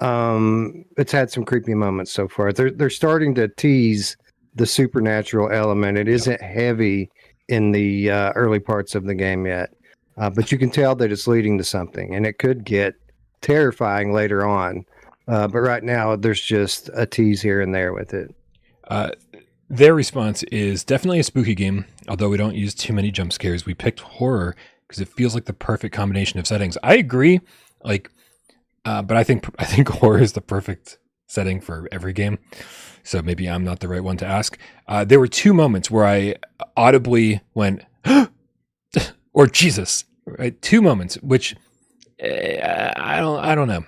Um, it's had some creepy moments so far. They're they're starting to tease the supernatural element. It isn't heavy in the uh, early parts of the game yet. Uh, but you can tell that it's leading to something, and it could get terrifying later on. Uh, but right now, there's just a tease here and there with it. Uh, their response is definitely a spooky game, although we don't use too many jump scares. We picked horror because it feels like the perfect combination of settings. I agree, like, uh, but I think I think horror is the perfect setting for every game. So maybe I'm not the right one to ask. Uh, there were two moments where I audibly went, or Jesus, right? Two moments, which uh, I don't, I don't know.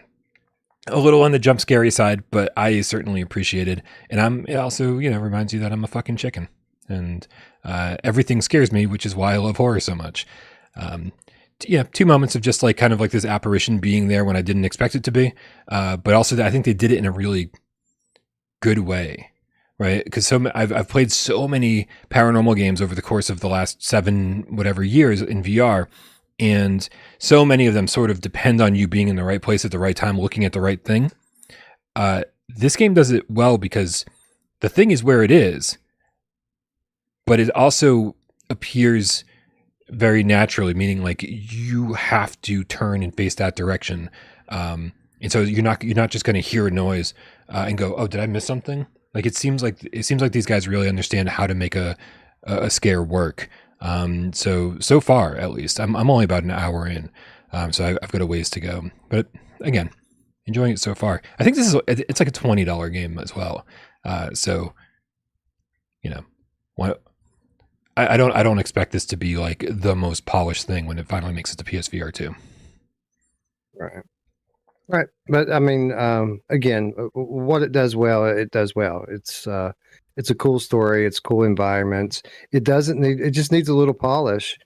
A little on the jump scary side, but I certainly appreciated. And I'm it also, you know, reminds you that I'm a fucking chicken, and uh, everything scares me, which is why I love horror so much. Um, yeah, two moments of just like kind of like this apparition being there when I didn't expect it to be, uh, but also I think they did it in a really good way right? Because so I've I've played so many paranormal games over the course of the last seven whatever years in VR, and so many of them sort of depend on you being in the right place at the right time, looking at the right thing. Uh, this game does it well because the thing is where it is, but it also appears very naturally, meaning like you have to turn and face that direction. Um, and so you're not you're not just going to hear a noise uh, and go, "Oh, did I miss something?" Like it seems like it seems like these guys really understand how to make a a, scare work. Um, so so far, at least, I'm I'm only about an hour in, um, so I, have got a ways to go. But again, enjoying it so far. I think this is it's like a twenty dollar game as well. Uh, so you know, what I, I don't I don't expect this to be like the most polished thing when it finally makes it to PSVR two. Right. Right, but I mean, um, again, what it does well, it does well. It's uh, it's a cool story. It's cool environments. It doesn't need. It just needs a little polish.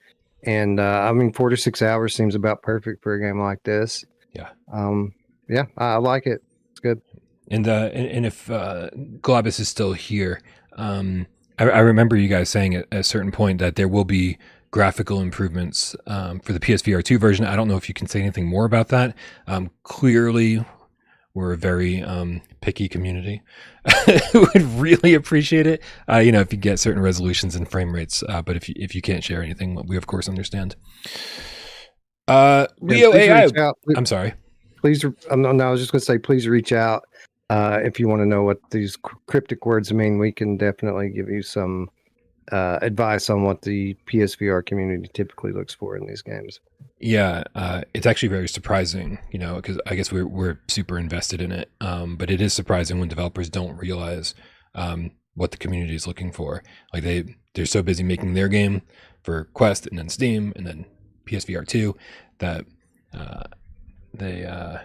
And uh, I mean, four to six hours seems about perfect for a game like this. Yeah. Um. Yeah, I, I like it. It's good. And uh, and, and if uh, Globus is still here, um, I, I remember you guys saying at, at a certain point that there will be graphical improvements um, for the PSVR 2 version. I don't know if you can say anything more about that. Um, clearly, we're a very um, picky community. would really appreciate it. Uh, you know, if you get certain resolutions and frame rates. Uh, but if you, if you can't share anything, we of course understand. Uh, Leo yeah, AI. I'm sorry. Please, I'm, no, I was just going to say, please reach out uh, if you want to know what these cryptic words mean. We can definitely give you some uh, advice on what the PSVR community typically looks for in these games. Yeah, uh, it's actually very surprising, you know, because I guess we're we're super invested in it. Um, but it is surprising when developers don't realize um, what the community is looking for. Like they they're so busy making their game for Quest and then Steam and then PSVR two that uh, they uh,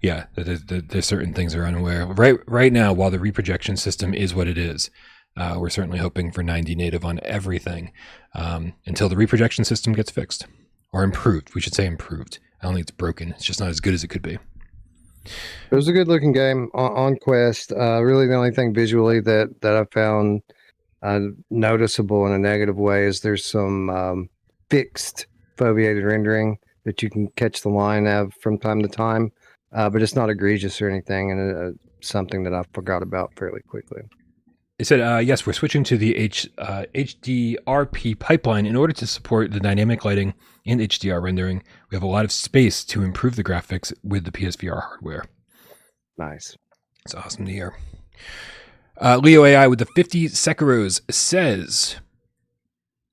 Yeah, there's, there's certain things are unaware. Right, right now, while the reprojection system is what it is, uh, we're certainly hoping for 90 native on everything um, until the reprojection system gets fixed or improved. We should say improved. I don't think it's broken. It's just not as good as it could be. It was a good looking game on, on Quest. Uh, really, the only thing visually that that I found uh, noticeable in a negative way is there's some um, fixed foveated rendering that you can catch the line of from time to time, uh, but it's not egregious or anything, and uh, something that I forgot about fairly quickly. It said, uh, yes, we're switching to the H, uh, HDRP pipeline in order to support the dynamic lighting and HDR rendering. We have a lot of space to improve the graphics with the PSVR hardware. Nice. It's awesome to hear. Uh, Leo AI with the 50 Sekiros says,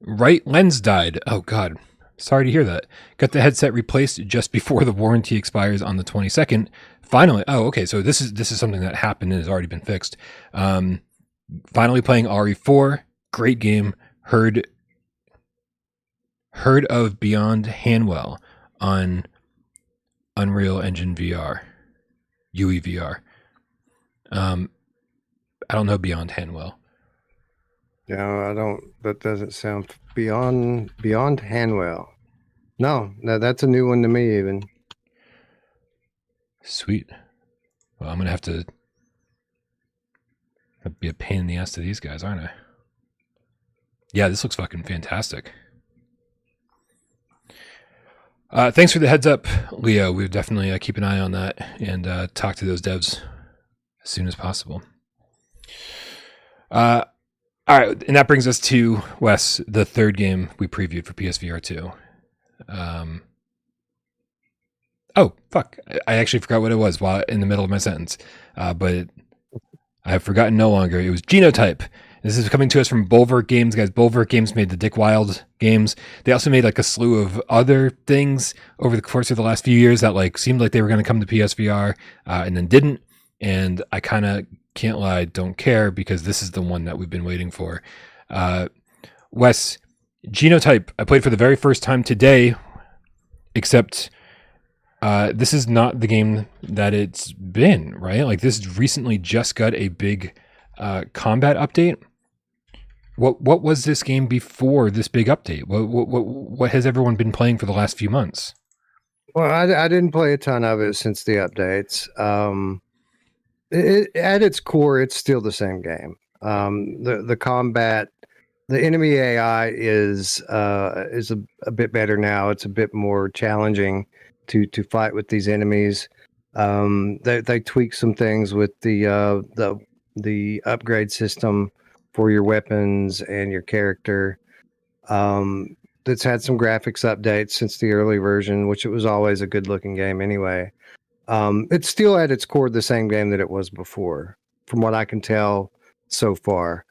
right lens died. Oh, God. Sorry to hear that. Got the headset replaced just before the warranty expires on the 22nd. Finally, oh, okay. So this is this is something that happened and has already been fixed. Um, finally playing RE4. Great game. Heard heard of Beyond Hanwell on Unreal Engine VR, UEVR. Um, I don't know Beyond Hanwell. No, I don't. That doesn't sound beyond beyond Hanwell. No, no, that's a new one to me. Even sweet. Well, I'm gonna have to That'd be a pain in the ass to these guys, aren't I? Yeah, this looks fucking fantastic. Uh, thanks for the heads up, Leo. We'll definitely uh, keep an eye on that and uh, talk to those devs as soon as possible. Uh, all right, and that brings us to Wes, the third game we previewed for PSVR two. Um, oh fuck! I actually forgot what it was while in the middle of my sentence, uh, but I have forgotten no longer. It was Genotype. This is coming to us from Bolverk Games, guys. Bolverk Games made the Dick Wilde games. They also made like a slew of other things over the course of the last few years that like seemed like they were going to come to PSVR uh, and then didn't. And I kind of can't lie, don't care because this is the one that we've been waiting for. Uh, Wes, Genotype. I played for the very first time today, except uh, this is not the game that it's been, right? Like this recently just got a big uh, combat update. What what was this game before this big update? What what what, what has everyone been playing for the last few months? Well, I, I didn't play a ton of it since the updates. Um, it, at its core, it's still the same game. Um, the the combat, the enemy AI is uh, is a, a bit better now. It's a bit more challenging to to fight with these enemies. Um, they they tweak some things with the uh, the the upgrade system for your weapons and your character. Um, that's had some graphics updates since the early version, which it was always a good looking game anyway. Um, it's still at its core the same game that it was before, from what I can tell so far.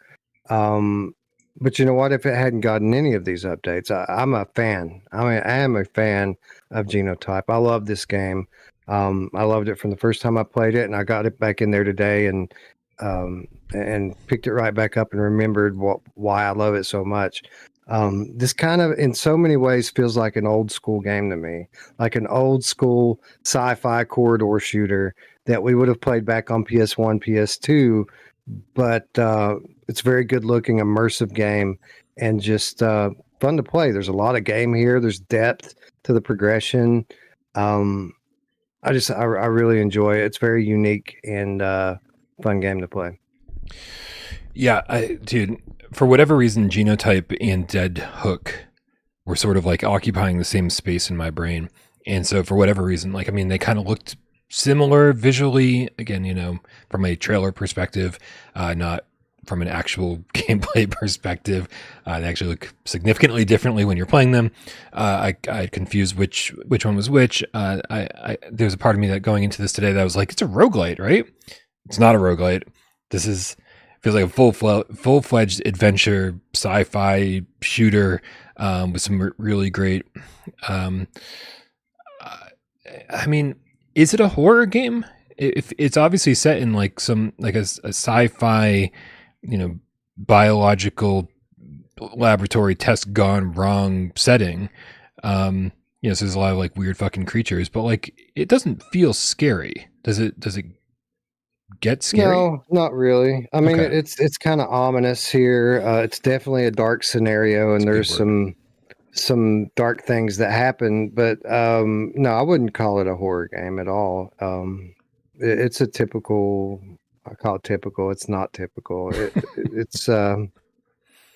Um, but you know what? If it hadn't gotten any of these updates, I, am a fan. I mean, I am a fan of Genotype. I love this game. Um, I loved it from the first time I played it, and I got it back in there today and um, and picked it right back up and remembered what why I love it so much. Um, this kind of, in so many ways, feels like an old school game to me, like an old school sci-fi corridor shooter that we would have played back on PS1, PS2. But uh, it's very good looking, immersive game, and just uh, fun to play. There's a lot of game here. There's depth to the progression. Um, I just I, I really enjoy it. It's very unique and uh, fun game to play. Yeah, I, dude. For whatever reason, Genotype and Deadhook were sort of like occupying the same space in my brain, and so for whatever reason, like I mean, they kind of looked similar visually. Again, you know, from a trailer perspective, uh, not from an actual gameplay perspective. Uh, they actually look significantly differently when you're playing them. Uh, I, I confused which which one was which. Uh, I, I there's a part of me that going into this today that was like, it's a roguelite, right? It's not a roguelite. This is feels like a full full fledged adventure sci-fi shooter um, with some really great. Um, uh, I mean, is it a horror game? If it's obviously set in like some like a, a sci-fi you know, biological laboratory test gone wrong setting. Um, you know, so there's a lot of like weird fucking creatures, but like it doesn't feel scary. Does it? Does it get scary? No, not really. I mean, Okay. it's it's kind of ominous here. Uh, it's definitely a dark scenario, and good there's some some dark things that happen. But um, no, I wouldn't call it a horror game at all. Um, it, it's a typical. I call it typical. It's not typical. It, it- it's um,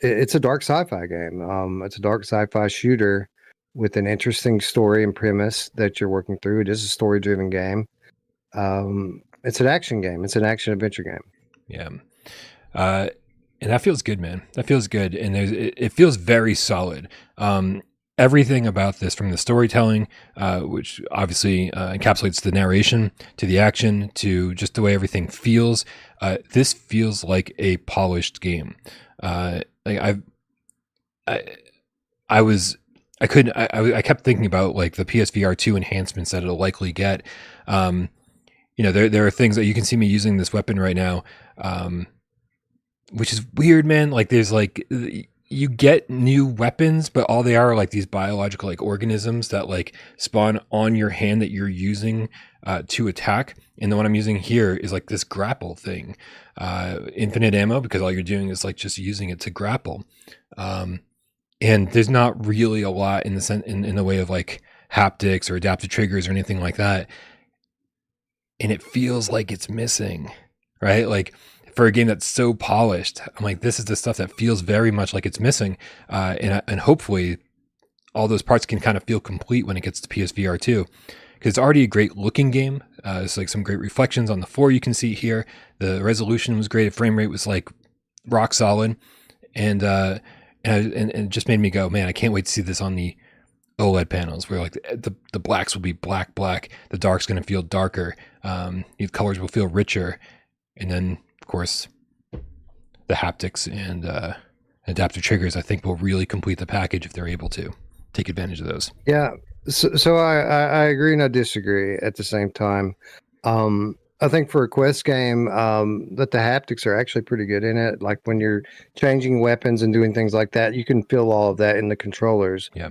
it- it's a dark sci-fi game. Um, it's a dark sci-fi shooter with an interesting story and premise that you're working through. It is a story-driven game. Um, it's an action game. It's an action adventure game. Yeah. Uh, and that feels good, man. That feels good, and it, it feels very solid. Um, everything about this, from the storytelling, uh, which obviously uh, encapsulates the narration, to the action, to just the way everything feels, uh, this feels like a polished game. Uh, like I've, I, I was. I couldn't. I, I I kept thinking about like the PSVR two enhancements that it'll likely get. Um, you know, there there are things that you can see me using this weapon right now, um, which is weird, man. Like there's like you get new weapons, but all they are are like these biological like organisms that like spawn on your hand that you're using uh, to attack. And the one I'm using here is like this grapple thing, uh, infinite ammo because all you're doing is like just using it to grapple. Um, and there's not really a lot in the sen- in, in the way of like haptics or adaptive triggers or anything like that and it feels like it's missing, right? Like for a game that's so polished, I'm like, this is the stuff that feels very much like it's missing, uh, and and hopefully all those parts can kind of feel complete when it gets to PSVR two, because it's already a great looking game. Uh, it's like some great reflections on the floor you can see here. The resolution was great. The frame rate was like rock solid, and uh, and, and and it just made me go, man, I can't wait to see this on the OLED panels where like the, the, blacks will be black, black, the dark's going to feel darker, um, the colors will feel richer. And then, of course, the haptics and uh, adaptive triggers, I think, will really complete the package if they're able to take advantage of those. Yeah. So, so I, I, I agree and I disagree at the same time. Um, I think for a quest game, um, that the haptics are actually pretty good in it. Like when you're changing weapons and doing things like that, you can feel all of that in the controllers. Yeah.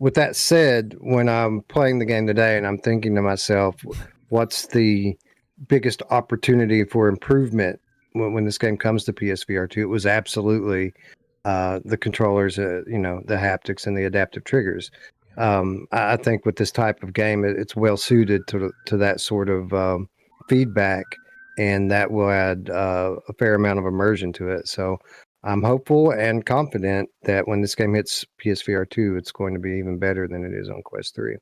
With that said, when I'm playing the game today and I'm thinking to myself, what's the biggest opportunity for improvement when, when this game comes to PSVR 2? It was absolutely uh, the controllers, uh, you know, the haptics and the adaptive triggers. Um, I I think with this type of game, it, it's well suited to to that sort of um, feedback, and that will add uh, a fair amount of immersion to it. So I'm hopeful and confident that when this game hits PSVR two, it's going to be even better than it is on Quest three.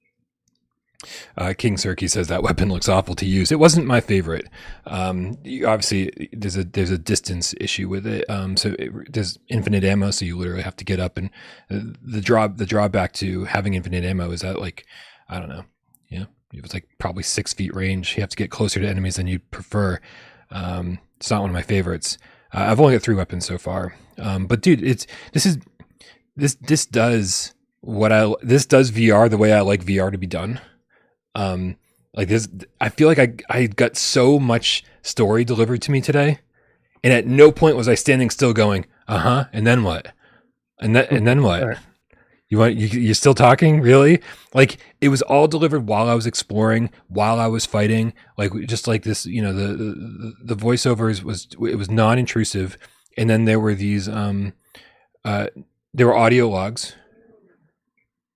Uh, King Cirque says that weapon looks awful to use. It wasn't my favorite. Um, obviously, there's a there's a distance issue with it. Um, so it, there's infinite ammo, so you literally have to get up. And uh, the draw the drawback to having infinite ammo is that like I don't know, yeah, know, it's like probably six feet range. You have to get closer to enemies than you'd prefer. Um, it's not one of my favorites. Uh, I've only got three weapons so far. Um, but dude, it's this is this this does what I this does VR the way I like VR to be done. Um, like this, I feel like I I got so much story delivered to me today, and at no point was I standing still going, uh huh, and then what, and then and then what. You want you you're still talking really? Like it was all delivered while I was exploring, while I was fighting. Like just like this, you know, the the, the voiceovers was it was non-intrusive, and then there were these um, uh, there were audio logs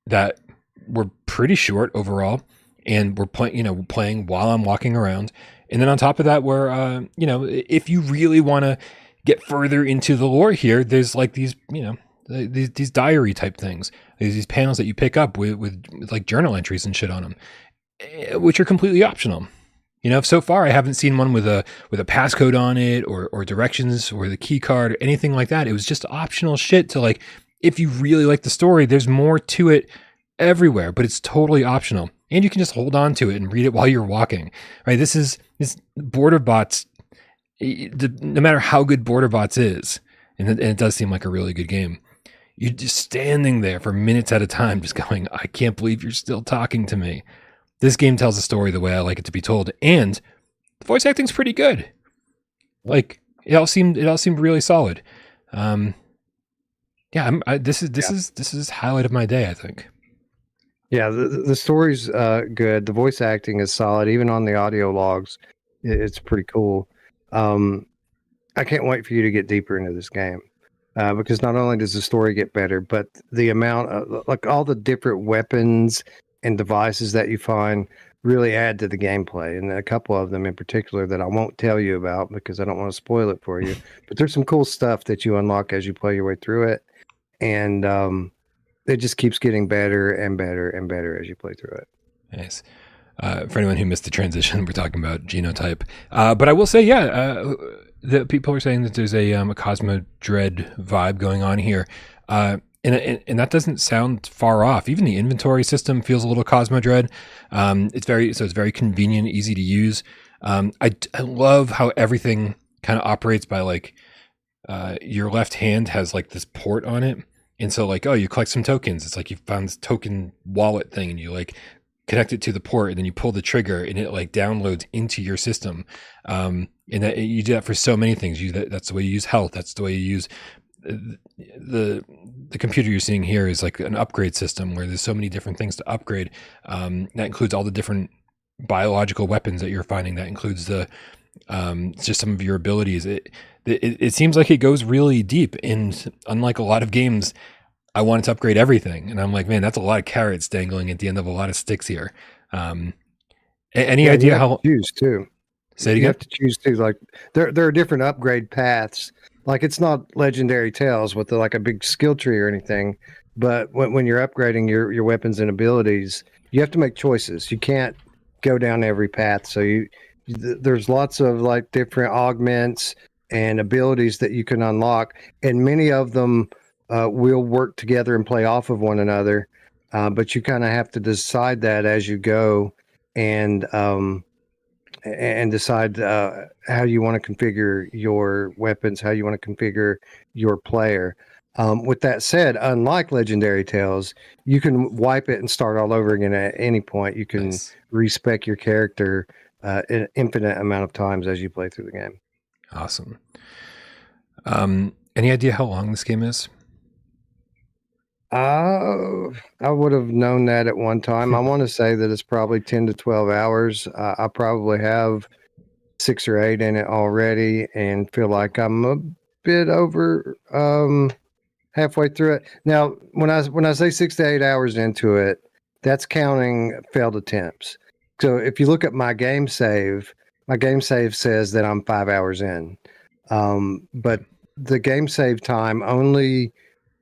that were pretty short overall, and we're playing, you know, playing while I'm walking around. And then on top of that, where uh, you know, if you really want to get further into the lore here, there's like these, you know, these, these diary type things, There's these panels that you pick up with, with, with like journal entries and shit on them, eh, which are completely optional. You know, so far I haven't seen one with a with a passcode on it or or directions or the key card or anything like that. It was just optional shit to like if you really like the story, there's more to it everywhere, but it's totally optional. And you can just hold on to it and read it while you're walking. Right? This is this border bots eh, no matter how good border bots is, and it does seem like a really good game. You're just standing there for minutes at a time, just going, I can't believe you're still talking to me. This game tells a story the way I like it to be told, and the voice acting's pretty good. Like it all seemed, it all seemed really solid. Um, yeah, I'm, I, this is this is this is highlight of my day. I think. Yeah, the, the story's uh, good. The voice acting is solid. Even on the audio logs, it's pretty cool. Um, I can't wait for you to get deeper into this game uh, because not only does the story get better, but the amount of like all the different weapons and devices that you find really add to the gameplay. And a couple of them in particular that I won't tell you about because I don't want to spoil it for you. but there's some cool stuff that you unlock as you play your way through it, and um, it just keeps getting better and better and better as you play through it. Nice. Uh, for anyone who missed the transition, we're talking about genotype. Uh, but I will say, yeah, the people are saying that there's a, um, a Cosmo Dread vibe going on here. Uh, and, and, that doesn't sound far off. Even the inventory system feels a little Cosmodread. Um, it's very so it's very convenient, easy to use. Um, I, I love how everything kind of operates by like uh, your left hand has like this port on it, and so like oh you collect some tokens. It's like you found this token wallet thing, and you like connect it to the port, and then you pull the trigger, and it like downloads into your system. Um, and that you do that for so many things. You that, that's the way you use health. That's the way you use the the computer you're seeing here is like an upgrade system where there's so many different things to upgrade. Um, that includes all the different biological weapons that you're finding. That includes the um, just some of your abilities. It, it it seems like it goes really deep. And unlike a lot of games, I wanted to upgrade everything, and I'm like, man, that's a lot of carrots dangling at the end of a lot of sticks here. Um, any yeah, idea how to choose too? Say it you have to choose too. Like there, there are different upgrade paths like it's not legendary tales with the, like a big skill tree or anything but when, when you're upgrading your, your weapons and abilities you have to make choices you can't go down every path so you there's lots of like different augments and abilities that you can unlock and many of them uh, will work together and play off of one another uh, but you kind of have to decide that as you go and um, and decide uh, how you want to configure your weapons, how you want to configure your player. Um, with that said, unlike Legendary Tales, you can wipe it and start all over again at any point. You can nice. respec your character uh, an infinite amount of times as you play through the game. Awesome. Um, any idea how long this game is? Uh, I would have known that at one time. I want to say that it's probably 10 to 12 hours. Uh, I probably have six or eight in it already and feel like I'm a bit over um, halfway through it. Now, when I when I say six to eight hours into it, that's counting failed attempts. So if you look at my game save, my game save says that I'm five hours in. Um, but the game save time only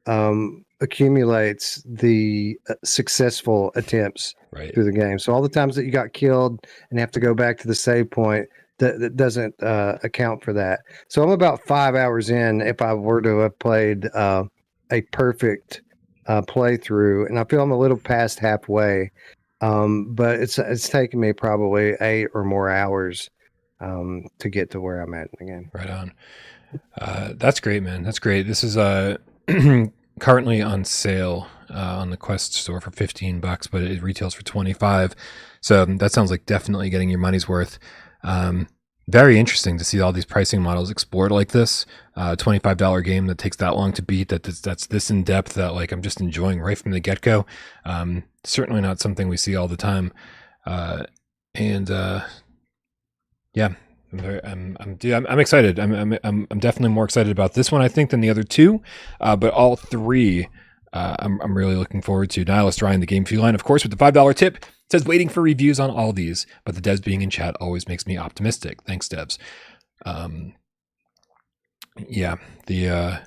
um, accumulates the uh, successful attempts right. through the game. So all the times that you got killed and have to go back to the save point, that, that doesn't uh, account for that. So I'm about five hours in. If I were to have played uh, a perfect uh, playthrough, and I feel I'm a little past halfway, um, but it's it's taken me probably eight or more hours um, to get to where I'm at again. Right on. Uh, that's great, man. That's great. This is uh, currently on sale uh, on the Quest store for 15 bucks, but it retails for 25. So that sounds like definitely getting your money's worth. Um, very interesting to see all these pricing models explored like this. Uh, $25 game that takes that long to beat, that that's, that's this in depth that like I'm just enjoying right from the get go. Um, certainly not something we see all the time. Uh, and uh, yeah, I'm very, I'm, I'm, I'm, I'm excited. I'm, I'm, I'm, definitely more excited about this one, I think, than the other two. Uh, but all three, uh, I'm, I'm really looking forward to. Nihilist Ryan, the game line, of course, with the five dollar tip, It says waiting for reviews on all these, but the devs being in chat always makes me optimistic. Thanks, devs. Um, yeah, the uh,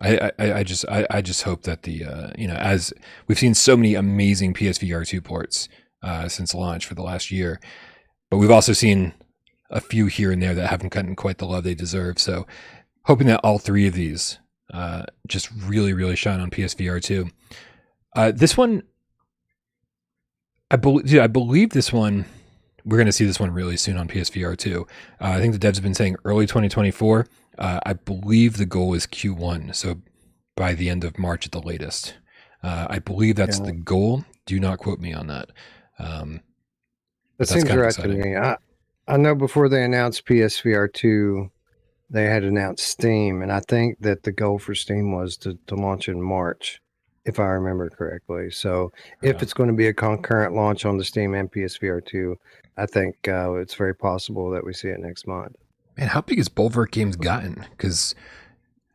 I, I, I just I, I just hope that the uh, you know as we've seen so many amazing PSVR two ports uh, since launch for the last year, but we've also seen a few here and there that haven't gotten quite the love they deserve. So hoping that all three of these uh, just really, really shine on PSVR 2. Uh, this one, I believe, I believe this one, we're going to see this one really soon on PSVR 2. Uh, I think the devs have been saying early 2024. Uh, I believe the goal is Q1, so by the end of March at the latest. Uh, I believe that's yeah. the goal. Do not quote me on that. Um, that seems right to me. I, I know before they announced PSVR 2, they had announced Steam, and I think that the goal for Steam was to, to launch in March. if I remember correctly. So if Yeah. it's going to be a concurrent launch on the Steam and PSVR two, I think uh, it's very possible that we see it next month. Man, how big has Bolverk Games gotten? Because,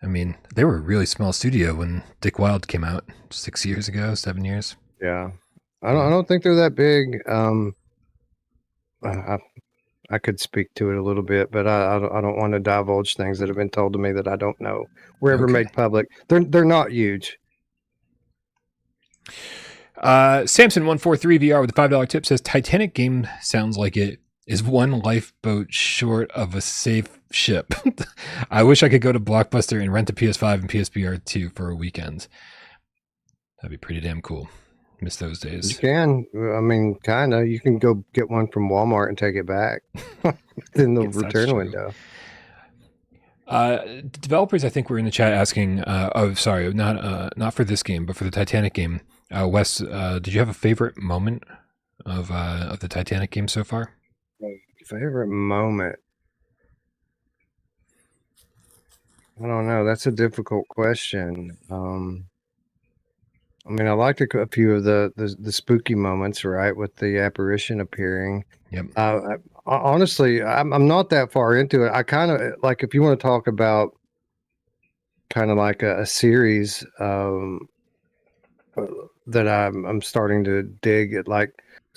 I mean, they were a really small studio when Dick Wilde came out six years ago, seven years. Yeah, I don't. I don't think they're that big. Um, I, I, could speak to it a little bit, but I, I don't, want to divulge things that have been told to me that I don't know. Wherever Okay. made public, they're they're not huge. Uh, Samson143 VR with a $5 tip says Titanic game sounds like it is one lifeboat short of a safe ship. I wish I could go to Blockbuster and rent a PS5 and PSVR 2 for a weekend. That'd be pretty damn cool. Miss those days. You can. I mean, kind of. You can go get one from Walmart and take it back in the return window. Uh, developers, I think, were in the chat asking. Uh, oh, sorry, not uh, not for this game, but for the Titanic game. Uh, Wes, uh, did you have a favorite moment of uh, of the Titanic game so far? Favorite moment? I don't know. That's a difficult question. Um, I mean, I liked a, a few of the, the the spooky moments, right, with the apparition appearing. Yep. Uh, I, honestly, I'm I'm not that far into it. I kind of like if you want to talk about kind of like a, a series um, uh, that I'm I'm starting to dig at. Like,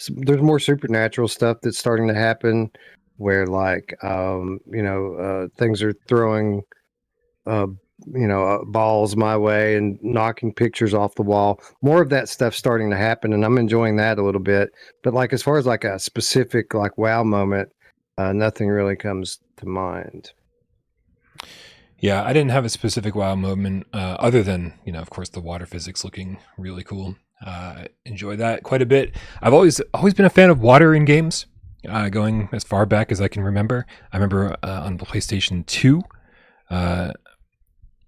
there's more supernatural stuff that's starting to happen, where like um, you know uh, things are throwing uh, you know uh, balls my way and knocking pictures off the wall. More of that stuff starting to happen, and I'm enjoying that a little bit. But like as far as like a specific like wow moment, uh, nothing really comes to mind. Yeah, I didn't have a specific wow moment uh, other than, you know, of course, the water physics looking really cool. Uh, enjoy that quite a bit. I've always always been a fan of water in games, uh, going as far back as I can remember. I remember uh, on the PlayStation Two, uh,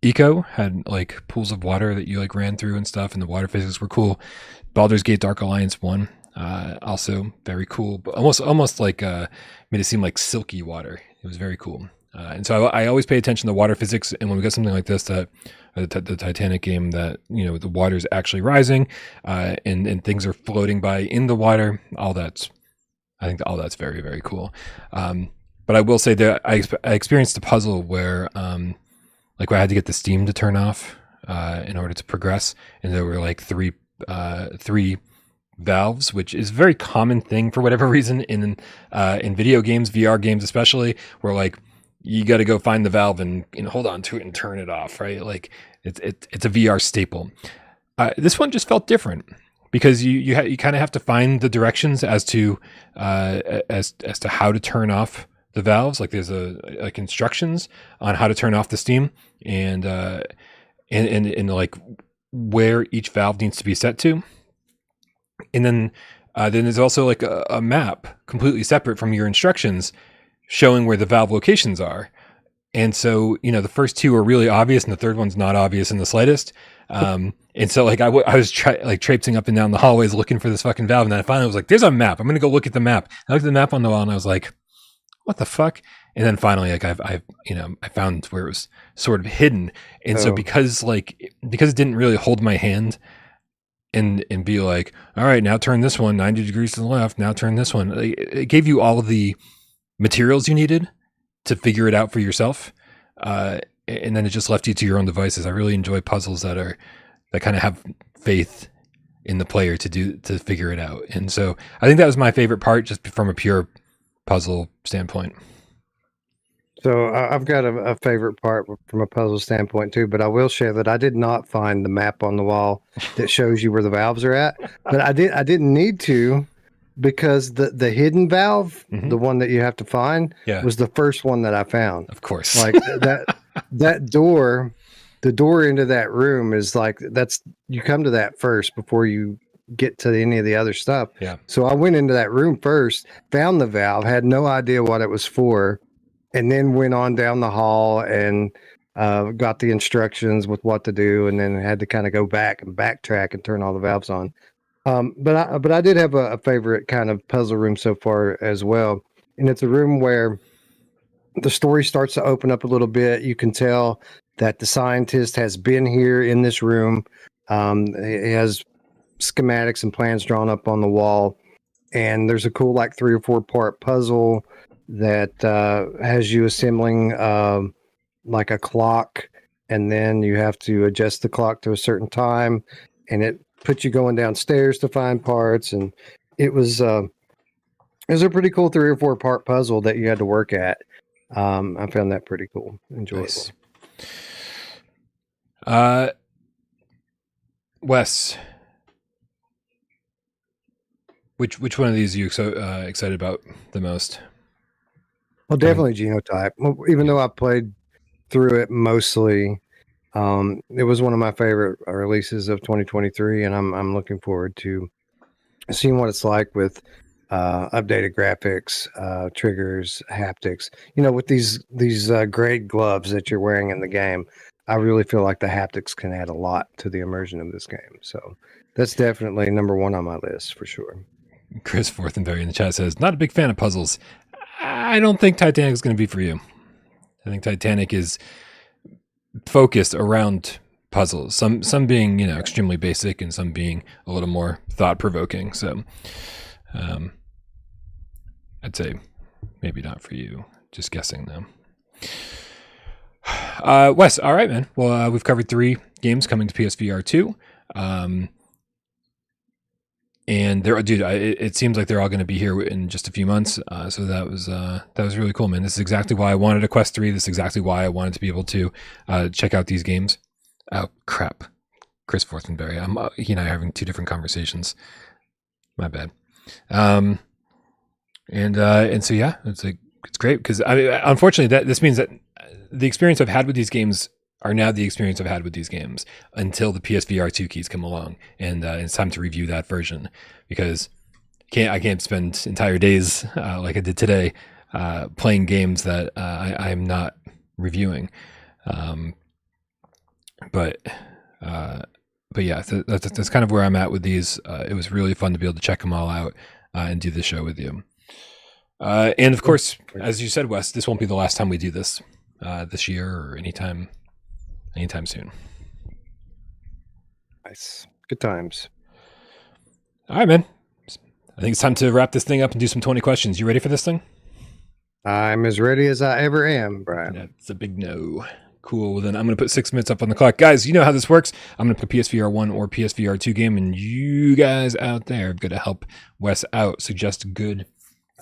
Eco had like pools of water that you like ran through and stuff, and the water physics were cool. Baldur's Gate Dark Alliance One, uh, also very cool, but almost almost like uh, made it seem like silky water. It was very cool. Uh, and so I, I always pay attention to water physics. And when we get something like this, that uh, the, the Titanic game, that you know the water is actually rising, uh, and and things are floating by in the water. All that's, I think, all that's very very cool. Um, but I will say that I, I experienced a puzzle where, um, like, I had to get the steam to turn off uh, in order to progress, and there were like three uh, three valves, which is a very common thing for whatever reason in uh, in video games, VR games especially, where like you got to go find the valve and, and hold on to it and turn it off, right? Like it's it, it's a VR staple. Uh, this one just felt different because you you ha- you kind of have to find the directions as to uh, as as to how to turn off the valves. Like there's a like instructions on how to turn off the steam and uh, and and, and like where each valve needs to be set to, and then uh, then there's also like a, a map completely separate from your instructions showing where the valve locations are. And so, you know, the first two are really obvious, and the third one's not obvious in the slightest. Um, and so, like, I, w- I was like traipsing up and down the hallways looking for this fucking valve, and then I finally was like, "There's a map. I'm gonna go look at the map." I looked at the map on the wall, and I was like, "What the fuck?" And then finally, like, I've, I've, you know, I found where it was sort of hidden. And so, Oh. because like, because it didn't really hold my hand, and and be like, "All right, now turn this one 90 degrees to the left. Now turn this one." It it gave you all of the materials you needed to figure it out for yourself uh, and then it just left you to your own devices i really enjoy puzzles that are that kind of have faith in the player to do to figure it out and so i think that was my favorite part just from a pure puzzle standpoint So I've got a, a favorite part from a puzzle standpoint too, but I will share that I did not find the map on the wall that shows you where the valves are at. But I did I didn't need to because the the hidden valve, Mhm. the one that you have to find, yeah was the first one that I found. of course Like that that door, the door into that room is like that's you come to that first before you get to any of the other stuff. Yeah. So I went into that room first, found the valve, had no idea what it was for, and then went on down the hall and uh, got the instructions with what to do, and then had to kind of go back and backtrack and turn all the valves on. Um, but I but I did have a, a favorite kind of puzzle room so far as well, and it's a room where the story starts to open up a little bit. You can tell that the scientist has been here in this room Um, it has schematics and plans drawn up on the wall, and there's a cool like three or four part puzzle that uh, has you assembling um, like a clock, and then you have to adjust the clock to a certain time, and it puts you going downstairs to find parts, and it was uh, it was a pretty cool three or four part puzzle that you had to work at. Um, I found that pretty cool, enjoyable. Nice. Uh, Wes, which which one of these are you so uh, excited about the most? Well, definitely Genotype. Even though I played through it mostly, um, it was one of my favorite releases of 2023, and I'm I'm looking forward to seeing what it's like with uh, updated graphics, uh, triggers, haptics. You know, with these these uh, grade gloves that you're wearing in the game, I really feel like the haptics can add a lot to the immersion of this game. So that's definitely number one on my list for sure. Chris Forthenberry in the chat says, "Not a big fan of puzzles. I don't think Titanic is going to be for you. I think Titanic is focused around puzzles. Some some being you know extremely basic, and some being a little more thought provoking. So, um, I'd say maybe not for you. Just guessing though." Uh, Wes, all right, man. Well, uh, we've covered three games coming to PSVR two. Um, and they're dude I, it seems like they're all going to be here in just a few months. Uh, so that was uh, that was really cool man. This is exactly why i wanted a quest 3 this is exactly why i wanted to be able to uh, check out these games. Oh crap. Chris forthenberry i'm uh, he and i are having two different conversations. My bad. Um and uh and so yeah it's like it's great because i mean unfortunately that this means that the experience i've had with these games are now the experience I've had with these games until the PSVR 2 keys come along. And uh, it's time to review that version because can't, I can't spend entire days uh, like I did today uh, playing games that uh, I, am not reviewing. Um, but uh, but yeah, th- that's, that's kind of where I'm at with these. Uh, it was really fun to be able to check them all out and do the show with you. and of course, as you said, Wes, this won't be the last time we do this this year or anytime anytime soon. Nice. Good times. All right, man. I think it's time to wrap this thing up and do some 20 questions. You ready for this thing? I'm as ready as I ever am, Brian. That's a big no. Cool. Well, then I'm going to put six minutes up on the clock. Guys, you know how this works. I'm going to put PSVR 1 or PSVR 2 game, and you guys out there are going to help Wes out. Suggest good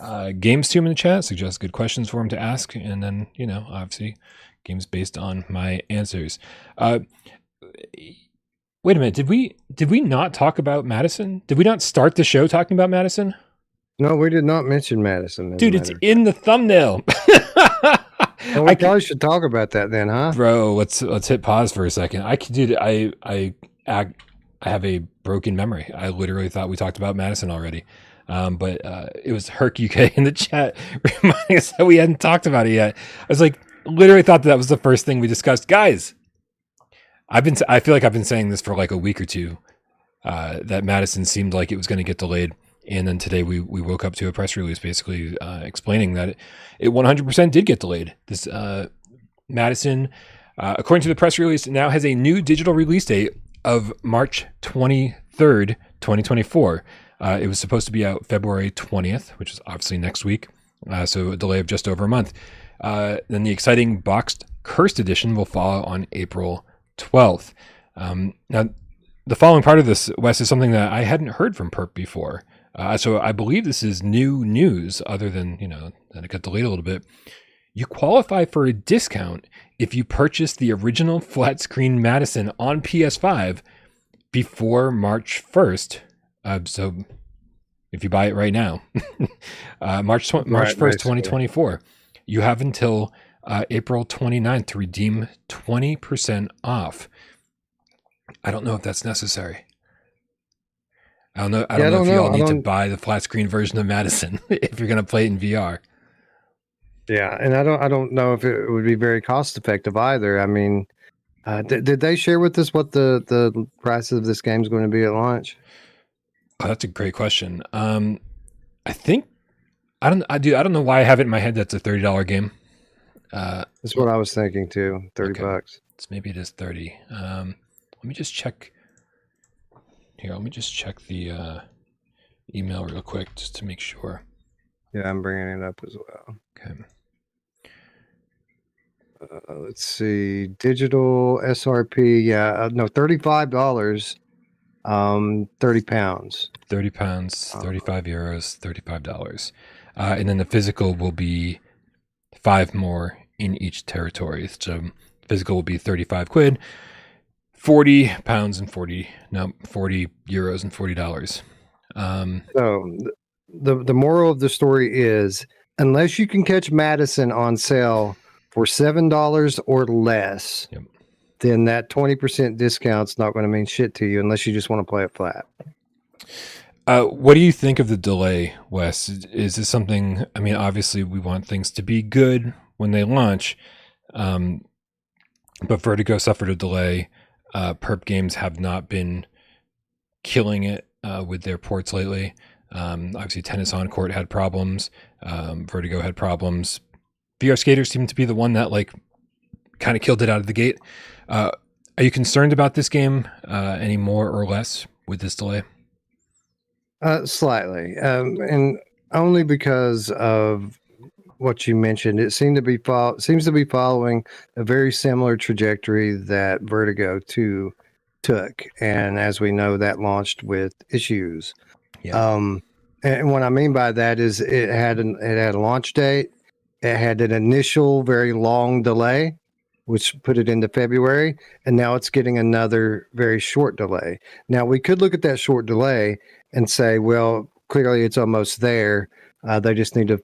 uh, games to him in the chat, suggest good questions for him to ask, and then, you know, obviously games based on my answers. Uh, wait a minute, did we did we not talk about Madison? Did we not start the show talking about Madison? No, we did not mention Madison. Dude, it's in the thumbnail. well, we I probably should talk about that then, huh? Bro, let's let's hit pause for a second. I can do I I I have a broken memory. I literally thought we talked about Madison already. Um, but uh, it was Herc UK in the chat reminding us that we hadn't talked about it yet. I was like, literally thought that, that was the first thing we discussed, guys. I've been I feel like I've been saying this for like a week or two. Uh, that Madison seemed like it was going to get delayed, and then today we we woke up to a press release basically uh, explaining that it, it 100% did get delayed. This uh, Madison, uh, according to the press release, now has a new digital release date of March 23rd, 2024. Uh, it was supposed to be out February 20th, which is obviously next week. Uh, so a delay of just over a month. Uh, then the exciting boxed Cursed Edition will follow on April 12th. Um, now, the following part of this, Wes, is something that I hadn't heard from Perp before. Uh, so I believe this is new news, other than, you know, that it got delayed a little bit. You qualify for a discount if you purchase the original flat screen Madison on PS5 before March 1st. Uh, so if you buy it right now, uh, March, tw- March 1st, 2024 you have until uh, April 29th to redeem 20% off. I don't know if that's necessary. I don't know. I don't, yeah, know I don't if you all need to buy the flat screen version of Madison if you're going to play it in VR. Yeah, and I don't. I don't know if it would be very cost effective either. I mean, uh, did, did they share with us what the the price of this game is going to be at launch? Oh, that's a great question. Um, I think I don't. I do. I don't know why I have it in my head. That's a thirty dollar game. Uh, That's what I was thinking too. Thirty okay. bucks. It's maybe it is thirty. Um, let me just check Here, let me just check the uh, email real quick just to make sure. Yeah, I'm bringing it up as well. Okay. Uh, let's see, digital SRP. Yeah, uh, no, thirty-five dollars. Um, thirty pounds. 30 pounds, Uh, 35 euros, $35. Uh, and then the physical will be five more in each territory. So physical will be 35 quid, 40 pounds and 40, no, 40 euros and $40. Um, So the the moral of the story is, unless you can catch Madison on sale for seven dollars or less, Yep. then that twenty percent discount's not going to mean shit to you unless you just want to play it flat. Uh, what do you think of the delay, Wes? Is- Is this something? I mean, obviously, we want things to be good when they launch, um, but Vertigo suffered a delay. Uh, Perp Games have not been killing it uh, with their ports lately. Um, obviously, Tennis on Court had problems. Um, Vertigo had problems. VR Skater seemed to be the one that like kind of killed it out of the gate. Uh, are you concerned about this game uh, any more or less with this delay? Uh, slightly, um, and only because of what you mentioned. It seemed to be fol- seems to be following a very similar trajectory that Vertigo Two took, and as we know, that launched with issues. Yeah. Um, and what I mean by that is it had an it had a launch date. It had an initial very long delay, which put it into February, and now it's getting another very short delay. Now we could look at that short delay and say, well, clearly it's almost there. Uh, they just need to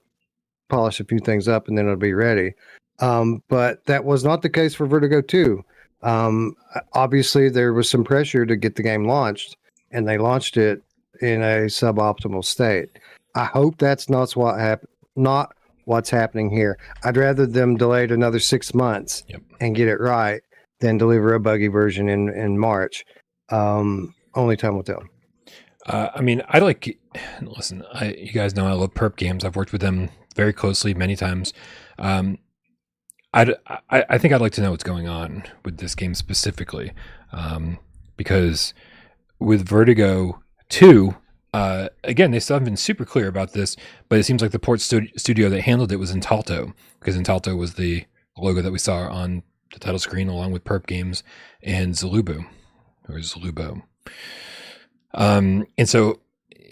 polish a few things up, and then it'll be ready. Um, but that was not the case for Vertigo Two. Um, obviously, there was some pressure to get the game launched, and they launched it in a suboptimal state. I hope that's not what hap- not what's happening here. I'd rather them delay it another six months Yep. and get it right than deliver a buggy version in in March. Um, only time will tell. Uh, I mean, I like. Listen, I you guys know I love Perp Games. I've worked with them very closely many times. Um, I'd, I I think I'd like to know what's going on with this game specifically, um, because with Vertigo Two, uh, again they still haven't been super clear about this, but it seems like the port stu- studio that handled it was Intalto, because Intalto was the logo that we saw on the title screen along with Perp Games and Zalubo or Zalubo. Um, and so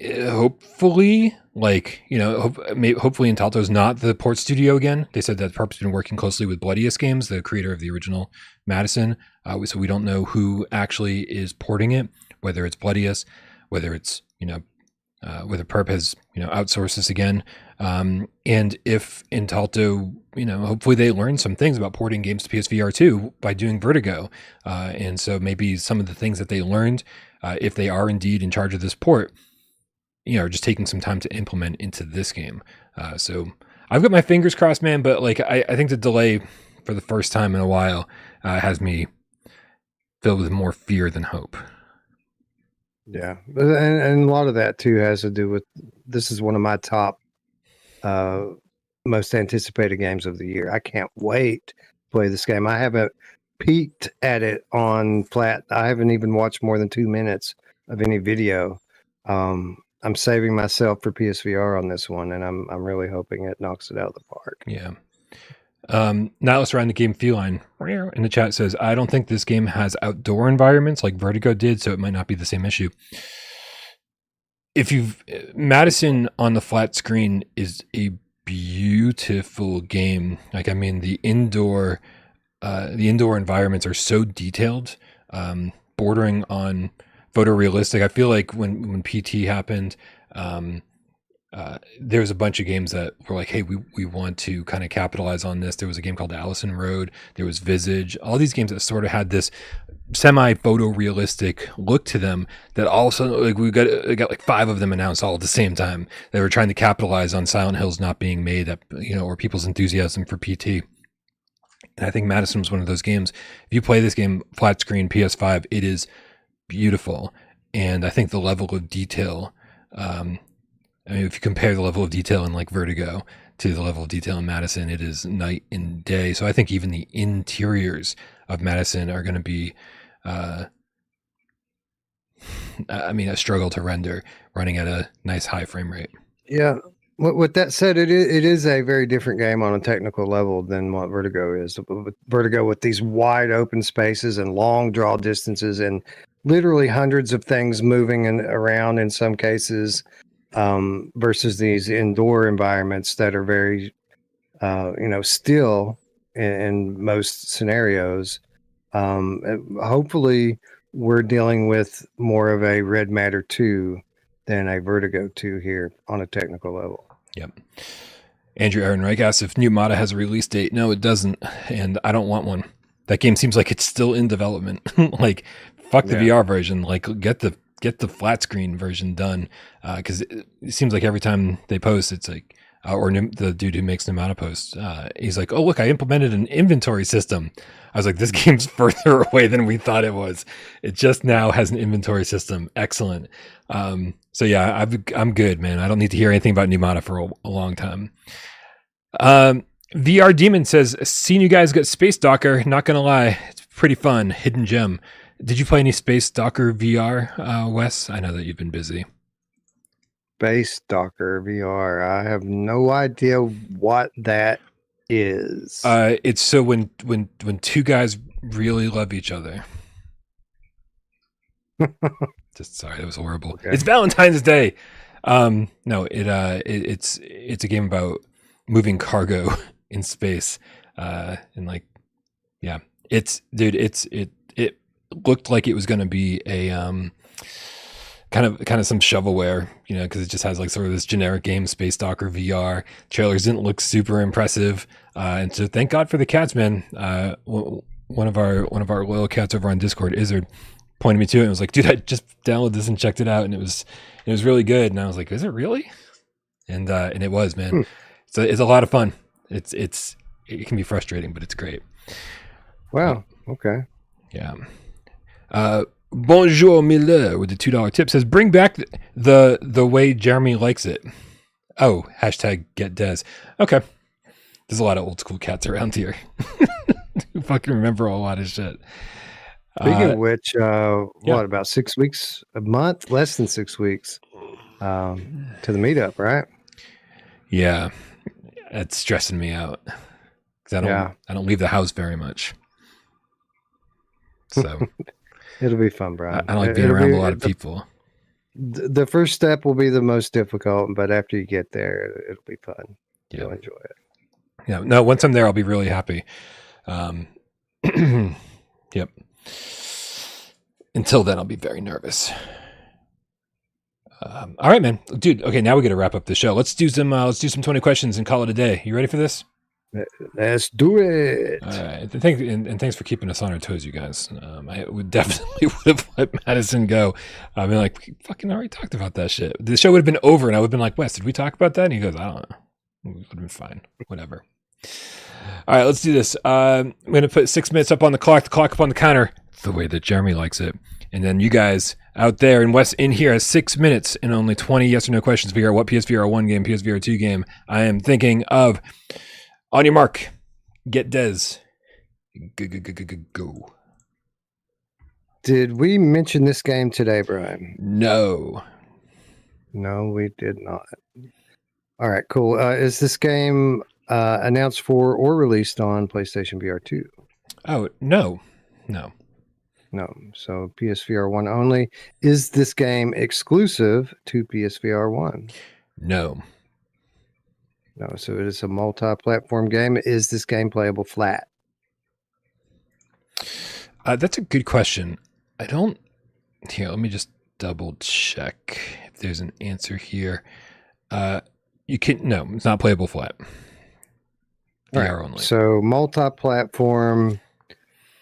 uh, hopefully, like, you know, hope, hopefully Intalto's not the port studio again. They said that Perp's been working closely with Bloodious Games, the creator of the original Madison. Uh, so we don't know who actually is porting it, whether it's Bloodious, whether it's, you know, uh, whether Perp has, you know, outsourced this again. Um, and if Intalto, you know, hopefully they learned some things about porting games to PSVR 2 by doing Vertigo. Uh, and so maybe some of the things that they learned uh, if they are indeed in charge of this port, you know, just taking some time to implement into this game. Uh, so I've got my fingers crossed, man. But like, I, I think the delay for the first time in a while uh, has me filled with more fear than hope. Yeah, and, and a lot of that too has to do with this is one of my top uh most anticipated games of the year. I can't wait to play this game. I haven't peeked at it on flat. I haven't even watched more than two minutes of any video. Um I'm saving myself for PSVR on this one and I'm I'm really hoping it knocks it out of the park. Yeah. Um, now let's around the game feline in the chat says, I don't think this game has outdoor environments like Vertigo did, so it might not be the same issue. If you've Madison on the flat screen is a beautiful game. Like I mean, the indoor, uh, the indoor environments are so detailed, um, bordering on photorealistic. I feel like when when PT happened, um, uh, there was a bunch of games that were like, hey, we, we want to kind of capitalize on this. There was a game called Allison Road. There was Visage. All these games that sort of had this semi photorealistic look to them that all of a sudden, like we got, we got like five of them announced all at the same time. They were trying to capitalize on Silent Hills not being made that, you know, or people's enthusiasm for PT. And I think Madison was one of those games. If you play this game flat screen PS5, it is beautiful. And I think the level of detail, um, I mean, if you compare the level of detail in like Vertigo to the level of detail in Madison, it is night and day. So I think even the interiors of Madison are going to be uh, I mean, a struggle to render running at a nice high frame rate. Yeah. With, that said, it is, it is a very different game on a technical level than what Vertigo is. Vertigo with these wide open spaces and long draw distances and literally hundreds of things moving and around in some cases um, versus these indoor environments that are very, uh, you know, still in, in most scenarios. Um, hopefully, we're dealing with more of a red matter 2 than a vertigo 2 here on a technical level. Yep. Andrew Ehrenreich asks if New Mata has a release date. No, it doesn't. And I don't want one. That game seems like it's still in development. like, fuck the yeah. VR version. Like, get the get the flat screen version done. Because uh, it, it, seems like every time they post, it's like, uh, or the dude who makes New Mata posts, uh, he's like, oh, look, I implemented an inventory system. I was like, this game's further away than we thought it was. It just now has an inventory system. Excellent. Um, so yeah, i am good, man. I don't need to hear anything about Numata for a, a long time. Um, VR Demon says, seen you guys get Space Docker. Not gonna lie, it's pretty fun. Hidden gem. Did you play any Space Docker VR, uh, Wes? I know that you've been busy. Space Docker VR. I have no idea what that is. Uh, it's so when when when two guys really love each other. Just sorry, that was horrible. Okay. It's Valentine's Day. Um, no, it uh, it, it's it's a game about moving cargo in space. Uh, and like, yeah, it's dude, it's it it looked like it was going to be a um kind of kind of some shovelware, you know, because it just has like sort of this generic game, Space Docker VR. Trailers didn't look super impressive, uh, and so thank God for the cats, man. Uh, one of our one of our loyal cats over on Discord, Izzard, pointed me to it and was like, "Dude, I just downloaded this and checked it out, and it was it was really good." And I was like, "Is it really?" And uh, and it was, man. Hmm. So it's a lot of fun. It's it's it can be frustrating, but it's great. Wow. Okay. Yeah. Uh, Bonjour Miller with the two dollar tip says, "Bring back the the way Jeremy likes it." Oh, hashtag get Des. Okay, there's a lot of old school cats around here who fucking remember a lot of shit. Speaking uh, of which, uh, yeah. what about six weeks, a month, less than six weeks um, to the meetup, right? Yeah, it's stressing me out because I don't yeah. I don't leave the house very much. So It'll be fun, Brian. I, I like being It'll around be, a lot of the, people. The first step will be the most difficult, but after you get there, it'll be fun. Yeah. You'll enjoy it. Yeah. No, once I'm there, I'll be really happy. Um, yep. Until then, I'll be very nervous. Um, all right, man, dude. Okay, now we got to wrap up the show. Let's do some. Uh, let's do some twenty questions and call it a day. You ready for this? Let's do it. All right. Thank, and, and, thanks for keeping us on our toes, you guys. Um, I would definitely would have let Madison go. I mean, like, fucking already talked about that shit. The show would have been over, and I would have been like, Wes, did we talk about that? And he goes, I don't know. It would have been fine. Whatever. All right, let's do this. Um, I'm going to put six minutes up on the clock, the clock up on the counter, the way that Jeremy likes it. And then you guys out there and Wes in here has six minutes and only 20 yes or no questions to figure out what PSVR 1 game, PSVR 2 game I am thinking of. On your mark, get Des. Go, go, go, go, go, go. Did we mention this game today, Brian? No. No, we did not. All right, cool. Uh, is this game uh, announced for or released on PlayStation VR 2? Oh, no. No. No. So PSVR 1 only. Is this game exclusive to PSVR 1? No. No, so it is a multi-platform game. Is this game playable flat? Uh, that's a good question. I don't. Here, let me just double check if there's an answer here. Uh, you can no, it's not playable flat. VR right. only. So multi-platform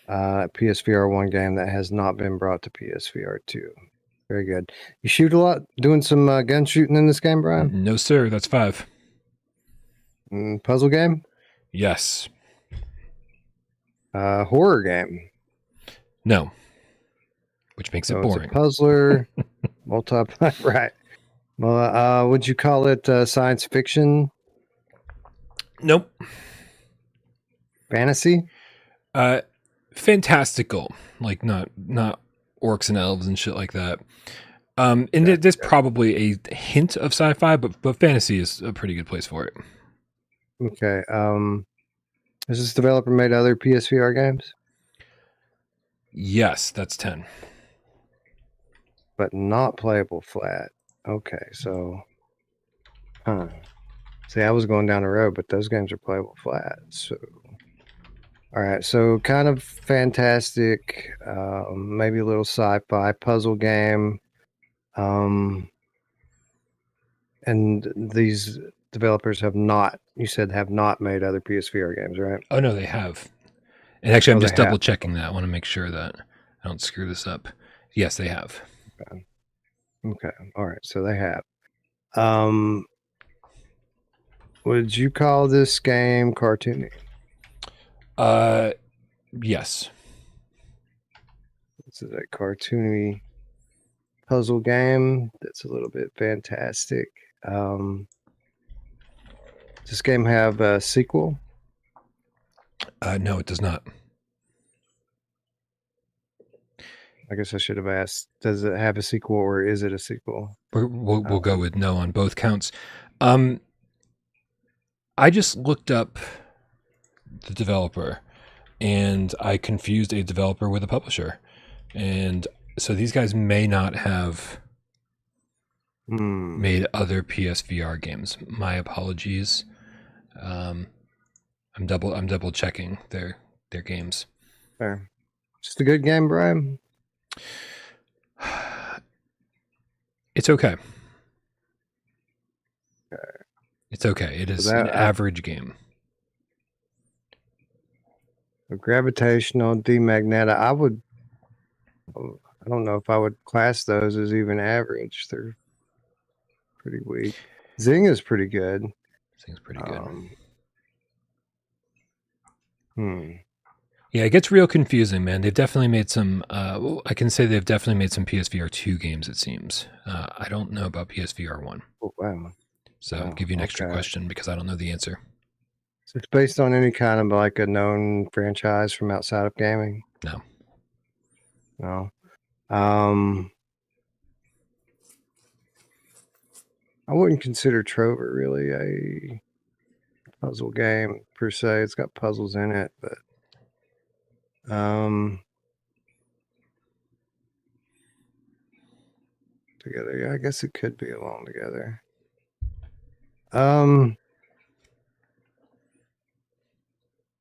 uh, PSVR one game that has not been brought to PSVR two. Very good. You shoot a lot, doing some uh, gun shooting in this game, Brian? No, sir. That's five. Mm, puzzle game? Yes. Uh, horror game? No. Which makes so it boring. puzzler, multi right. Well, uh, would you call it uh, science fiction? Nope. Fantasy? Uh, fantastical. Like not not orcs and elves and shit like that. Um, and there- there's probably a hint of sci-fi, but but fantasy is a pretty good place for it. Okay. Um, has this developer made other PSVR games, Yes, that's ten. but not playable flat? Okay, so, huh? See, I was going down the road, but those games are playable flat. So, all right. So, kind of fantastic, um, maybe a little sci-fi puzzle game. Um, and these developers have not. You said have not made other PSVR games, right? Oh no, they have. And actually, I'm Oh, just double have. checking that. I want to make sure that I don't screw this up. Yes, they have. Okay. All right. So they have. Um, would you call this game cartoony? Uh, yes. This is a cartoony puzzle game that's a little bit fantastic. Um, does this game have a sequel? Uh, no, it does not. I guess I should have asked. Does it have a sequel or is it a sequel? We're, we'll we'll Oh. go with no on both counts. Um, I just looked up the developer, and I confused a developer with a publisher, and so these guys may not have Hmm. made other PSVR games. My apologies. Um, I'm double I'm double checking their their games. Fair. Just a good game, Brian. It's okay. okay. It's okay. It is an that- average game. A gravitational demagnetic. I would. I don't know if I would class those as even average. They're pretty weak. Zing is pretty good. Thing's pretty good. Um, hmm. Yeah, it gets real confusing, man. They've definitely made some. Uh, I can say they've definitely made some PSVR two games. It seems. Uh, I don't know about PSVR one, Oh, wow. so I'll Oh, give you an extra okay. question because I don't know the answer. So it's based on any kind of like a known franchise from outside of gaming. No. No. Um. I wouldn't consider Trover really a puzzle game per se. It's got puzzles in it, but um together, yeah, I guess it could be alone together. Um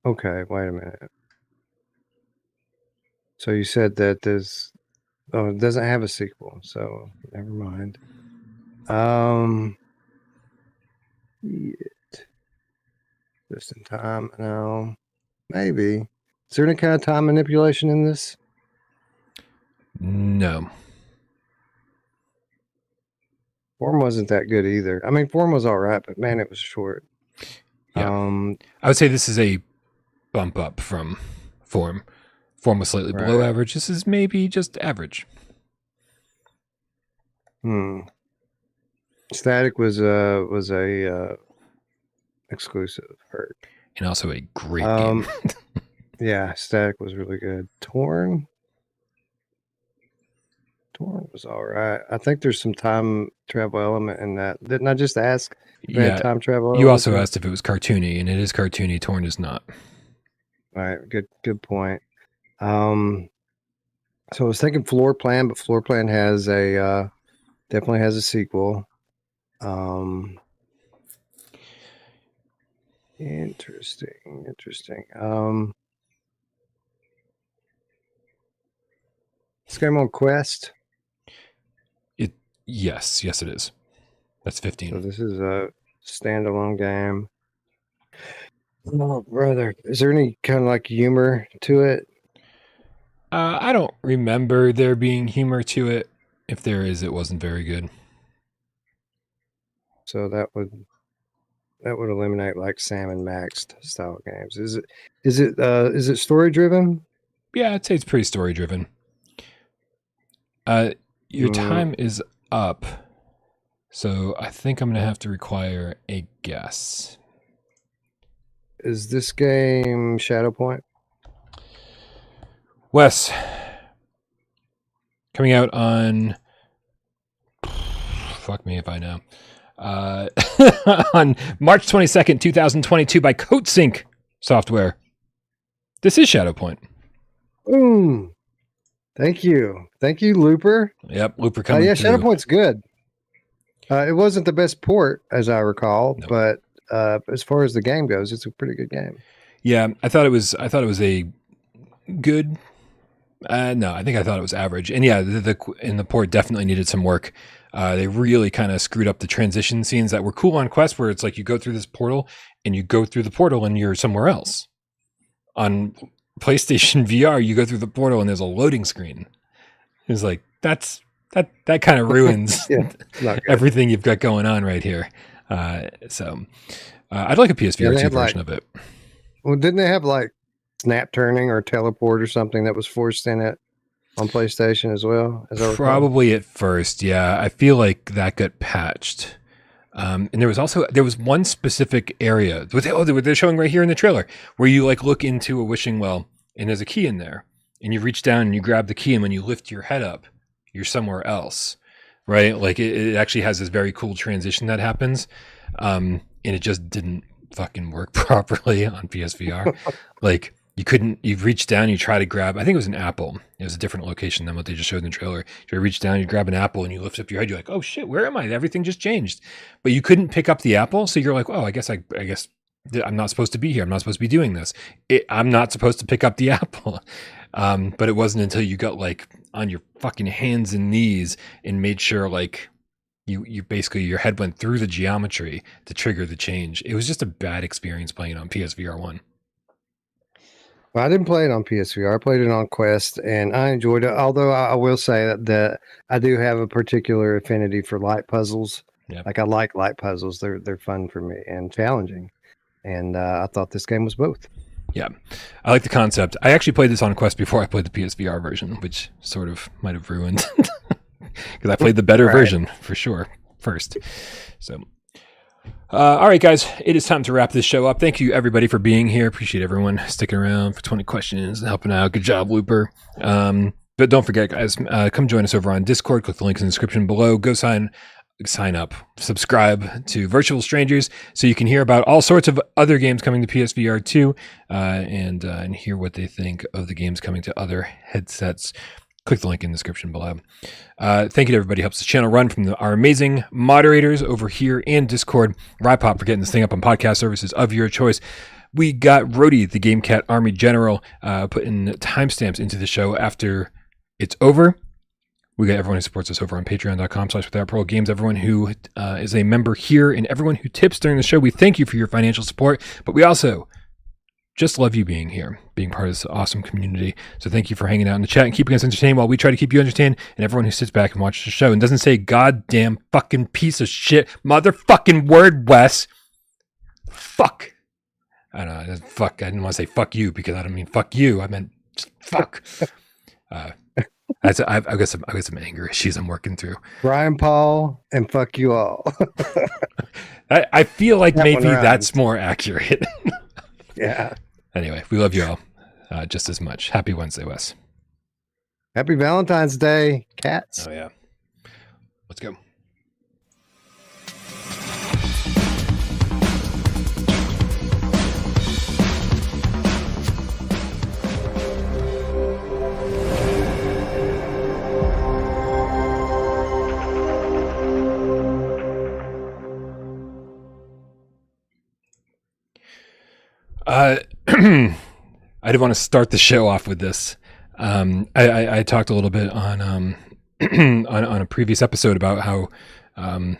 Okay, wait a minute. So you said that there's oh it doesn't have a sequel, so never mind. Um. Just in time, no. Maybe. Is there any kind of time manipulation in this? No. Form wasn't that good either. I mean, form was all right, but man, it was short. Yeah. Um, I would say this is a bump up from form. Form was slightly below average. This is maybe just average. hmm. Static was uh was a uh, exclusive. Hurt. And also a great Um, game. Yeah, Static was really good. Torn. Torn was all right. I think there's some time travel element in that. Didn't I just ask? if it had yeah. time travel. You also asked if it was cartoony, and it is cartoony. Torn is not. All right, good good point. Um so I was thinking floor plan, but floor plan has a uh definitely has a sequel. Um interesting, interesting. Um this game on Quest. It yes, yes, it is. That's fifteen. So 15. this is a standalone game. Oh brother. Is there any kind of like humor to it? Uh, I don't remember there being humor to it. If there is, it wasn't very good. So that would that would eliminate like Sam and Max style games. Is it is it uh is it story driven? Yeah, I'd say it's pretty story driven. Uh, your Mm. time is up, so I think I'm gonna have to require a guess. Is this game Shadow Point? Wes, coming out on fuck me if I know. Uh, on March 22nd, 2022, by Coatsink Software. This is Shadowpoint. Boom. Thank you. Thank you, Looper. Yep, Looper Uh, coming yeah, through. Shadowpoint's good. Uh, it wasn't the best port, as I recall, No. but uh, as far as the game goes, it's a pretty good game. Yeah, I thought it was. I thought it was a good. Uh, no, I think I thought it was average. And yeah, the, the in the port definitely needed some work. Uh, they really kind of screwed up the transition scenes that were cool on Quest, where it's like you go through this portal and you go through the portal and you're somewhere else. On PlayStation VR, you go through the portal and there's a loading screen. It's like that's that that kind of ruins Yeah, everything you've got going on right here. Uh, so uh, I'd like a PSVR 2 had, like- version of it. Well, didn't they have like snap turning or teleport or something that was forced in it on PlayStation as well? As Probably at first, yeah. I feel like that got patched. Um, and there was also there was one specific area. With, oh, they- they're showing right here in the trailer where you like look into a wishing well and there's a key in there, and you reach down and you grab the key, and when you lift your head up, you're somewhere else, right? Like it, it actually has this very cool transition that happens, um, and it just didn't fucking work properly on PSVR. like you couldn't you reach down you try to grab i think it was an apple. It was a different location than what they just showed in the trailer. You reach down you grab an apple and you lift up your head you're like oh shit where am i? Everything just changed. But you couldn't pick up the apple so you're like oh i guess i, I guess i'm not supposed to be here. I'm not supposed to be doing this. It, i'm not supposed to pick up the apple. Um, but it wasn't until you got like on your fucking hands and knees and made sure like you you basically your head went through the geometry to trigger the change. It was just a bad experience playing on psvr 1 Well, I didn't play it on PSVR. I played it on Quest, and I enjoyed it. Although I, will say that, that I do have a particular affinity for light puzzles. Yeah. Like I like light puzzles; they're they're fun for me and challenging. And uh, I thought this game was both. Yeah, I like the concept. I actually played this on Quest before I played the PSVR version, which sort of might have ruined because I played the better Right. version for sure first. So, uh, all right, guys, it is time to wrap this show up. Thank you everybody for being here. Appreciate everyone sticking around for 20 questions and helping out. Good job, Looper. Um, but don't forget, guys, uh, come join us over on Discord. Click the links in the description below. Go sign sign up, subscribe to Virtual Strangers so you can hear about all sorts of other games coming to PSVR 2 uh, and, uh, and hear what they think of the games coming to other headsets. Click the link in the description below. Uh, thank you to everybody who helps the channel run from the, our amazing moderators over here in Discord. Rypop for getting this thing up on podcast services of your choice. We got Rody, the Game Cat Army General, uh, putting timestamps into the show after it's over. We got everyone who supports us over on patreon.com slash without parole games, everyone who uh, is a member here, and everyone who tips during the show. We thank you for your financial support, but we also just love you being here, being part of this awesome community. So thank you for hanging out in the chat and keeping us entertained while we try to keep you entertained, and everyone who sits back and watches the show and doesn't say goddamn fucking piece of shit motherfucking word, Wes. Fuck. I don't know. Fuck. I didn't want to say fuck you because I don't mean fuck you. I meant just fuck. uh, I've, I've got some I've got some anger issues I'm working through. Brian Paul and fuck you all. I, I feel like That maybe that's more accurate. yeah. Anyway, we love you all uh, just as much. Happy Wednesday, Wes. Happy Valentine's Day, cats. Oh yeah. Let's go. Uh, I did want to start the show off with this. Um, I, I, I talked a little bit on um, on, on a previous episode about how um,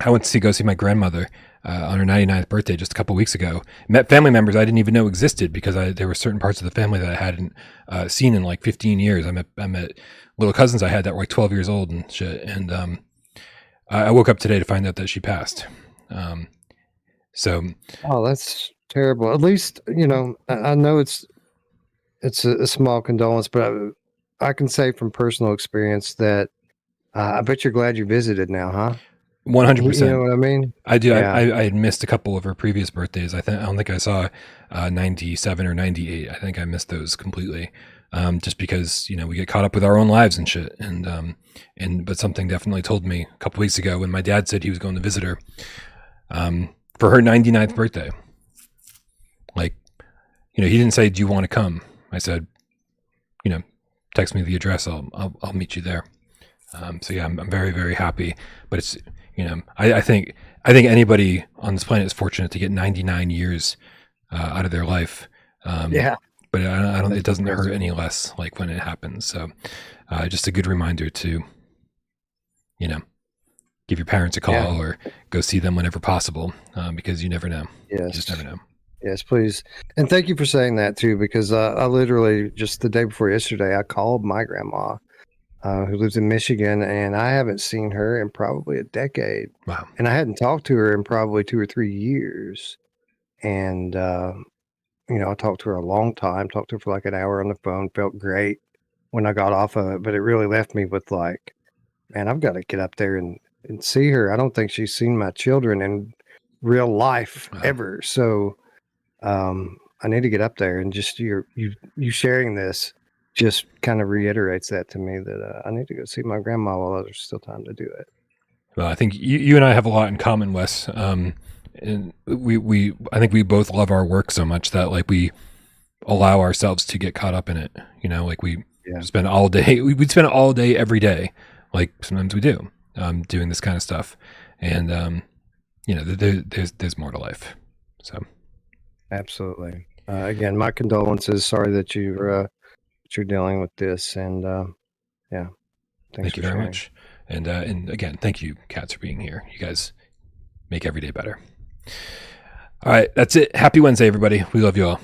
I went to see go see my grandmother uh, on her 99th birthday just a couple weeks ago. Met family members I didn't even know existed because I, there were certain parts of the family that I hadn't uh, seen in like 15 years. I met I met little cousins I had that were like 12 years old and shit. And um, I I woke up today to find out that she passed. Um, so Oh, that's terrible. At least you know. I, I know it's it's a, a small condolence, but I, I can say from personal experience that uh, I bet you're glad you visited now, huh? One hundred percent. you know what I mean? I do. Yeah. I, I, I had missed a couple of her previous birthdays. I think I don't think I saw uh, 97 or 98. I think I missed those completely. um, just because you know we get caught up with our own lives and shit. And um, and but something definitely told me a couple weeks ago when my dad said he was going to visit her um, for her 99th birthday. You know, he didn't say, "Do you want to come?" I said, you know, text me the address. I'll I'll, I'll meet you there. Um, so yeah, I'm, I'm very very happy. But it's you know, I, I think I think anybody on this planet is fortunate to get 99 years uh, out of their life. Um, yeah. But I, I don't. It doesn't hurt any less like when it happens. So, uh, just a good reminder to, you know, give your parents a call yeah. or go see them whenever possible, um, because you never know. Yes. You just never know. Yes, please. And thank you for saying that too, because uh, I literally just the day before yesterday, I called my grandma, uh, who lives in Michigan, and I haven't seen her in probably a decade. Wow. And I hadn't talked to her in probably two or three years. And, uh, you know, I talked to her a long time, talked to her for like an hour on the phone, felt great when I got off of it, but it really left me with like, man, I've got to get up there and, and see her. I don't think she's seen my children in real life wow. ever. So, um, I need to get up there and just you you you sharing this just kind of reiterates that to me that uh, I need to go see my grandma while there's still time to do it. Well, I think you, you and I have a lot in common, Wes. Um, and we we I think we both love our work so much that like we allow ourselves to get caught up in it. You know, like we yeah. spend all day we would spend all day every day, like sometimes we do, um, doing this kind of stuff. And um, you know, there, there's there's more to life. So Absolutely. Uh, again, my condolences. Sorry that you're uh, that you're dealing with this, and uh, yeah, thank you very sharing. much. And uh, and again, thank you, cats, for being here. You guys make every day better. All right, that's it. Happy Wednesday, everybody. We love you all.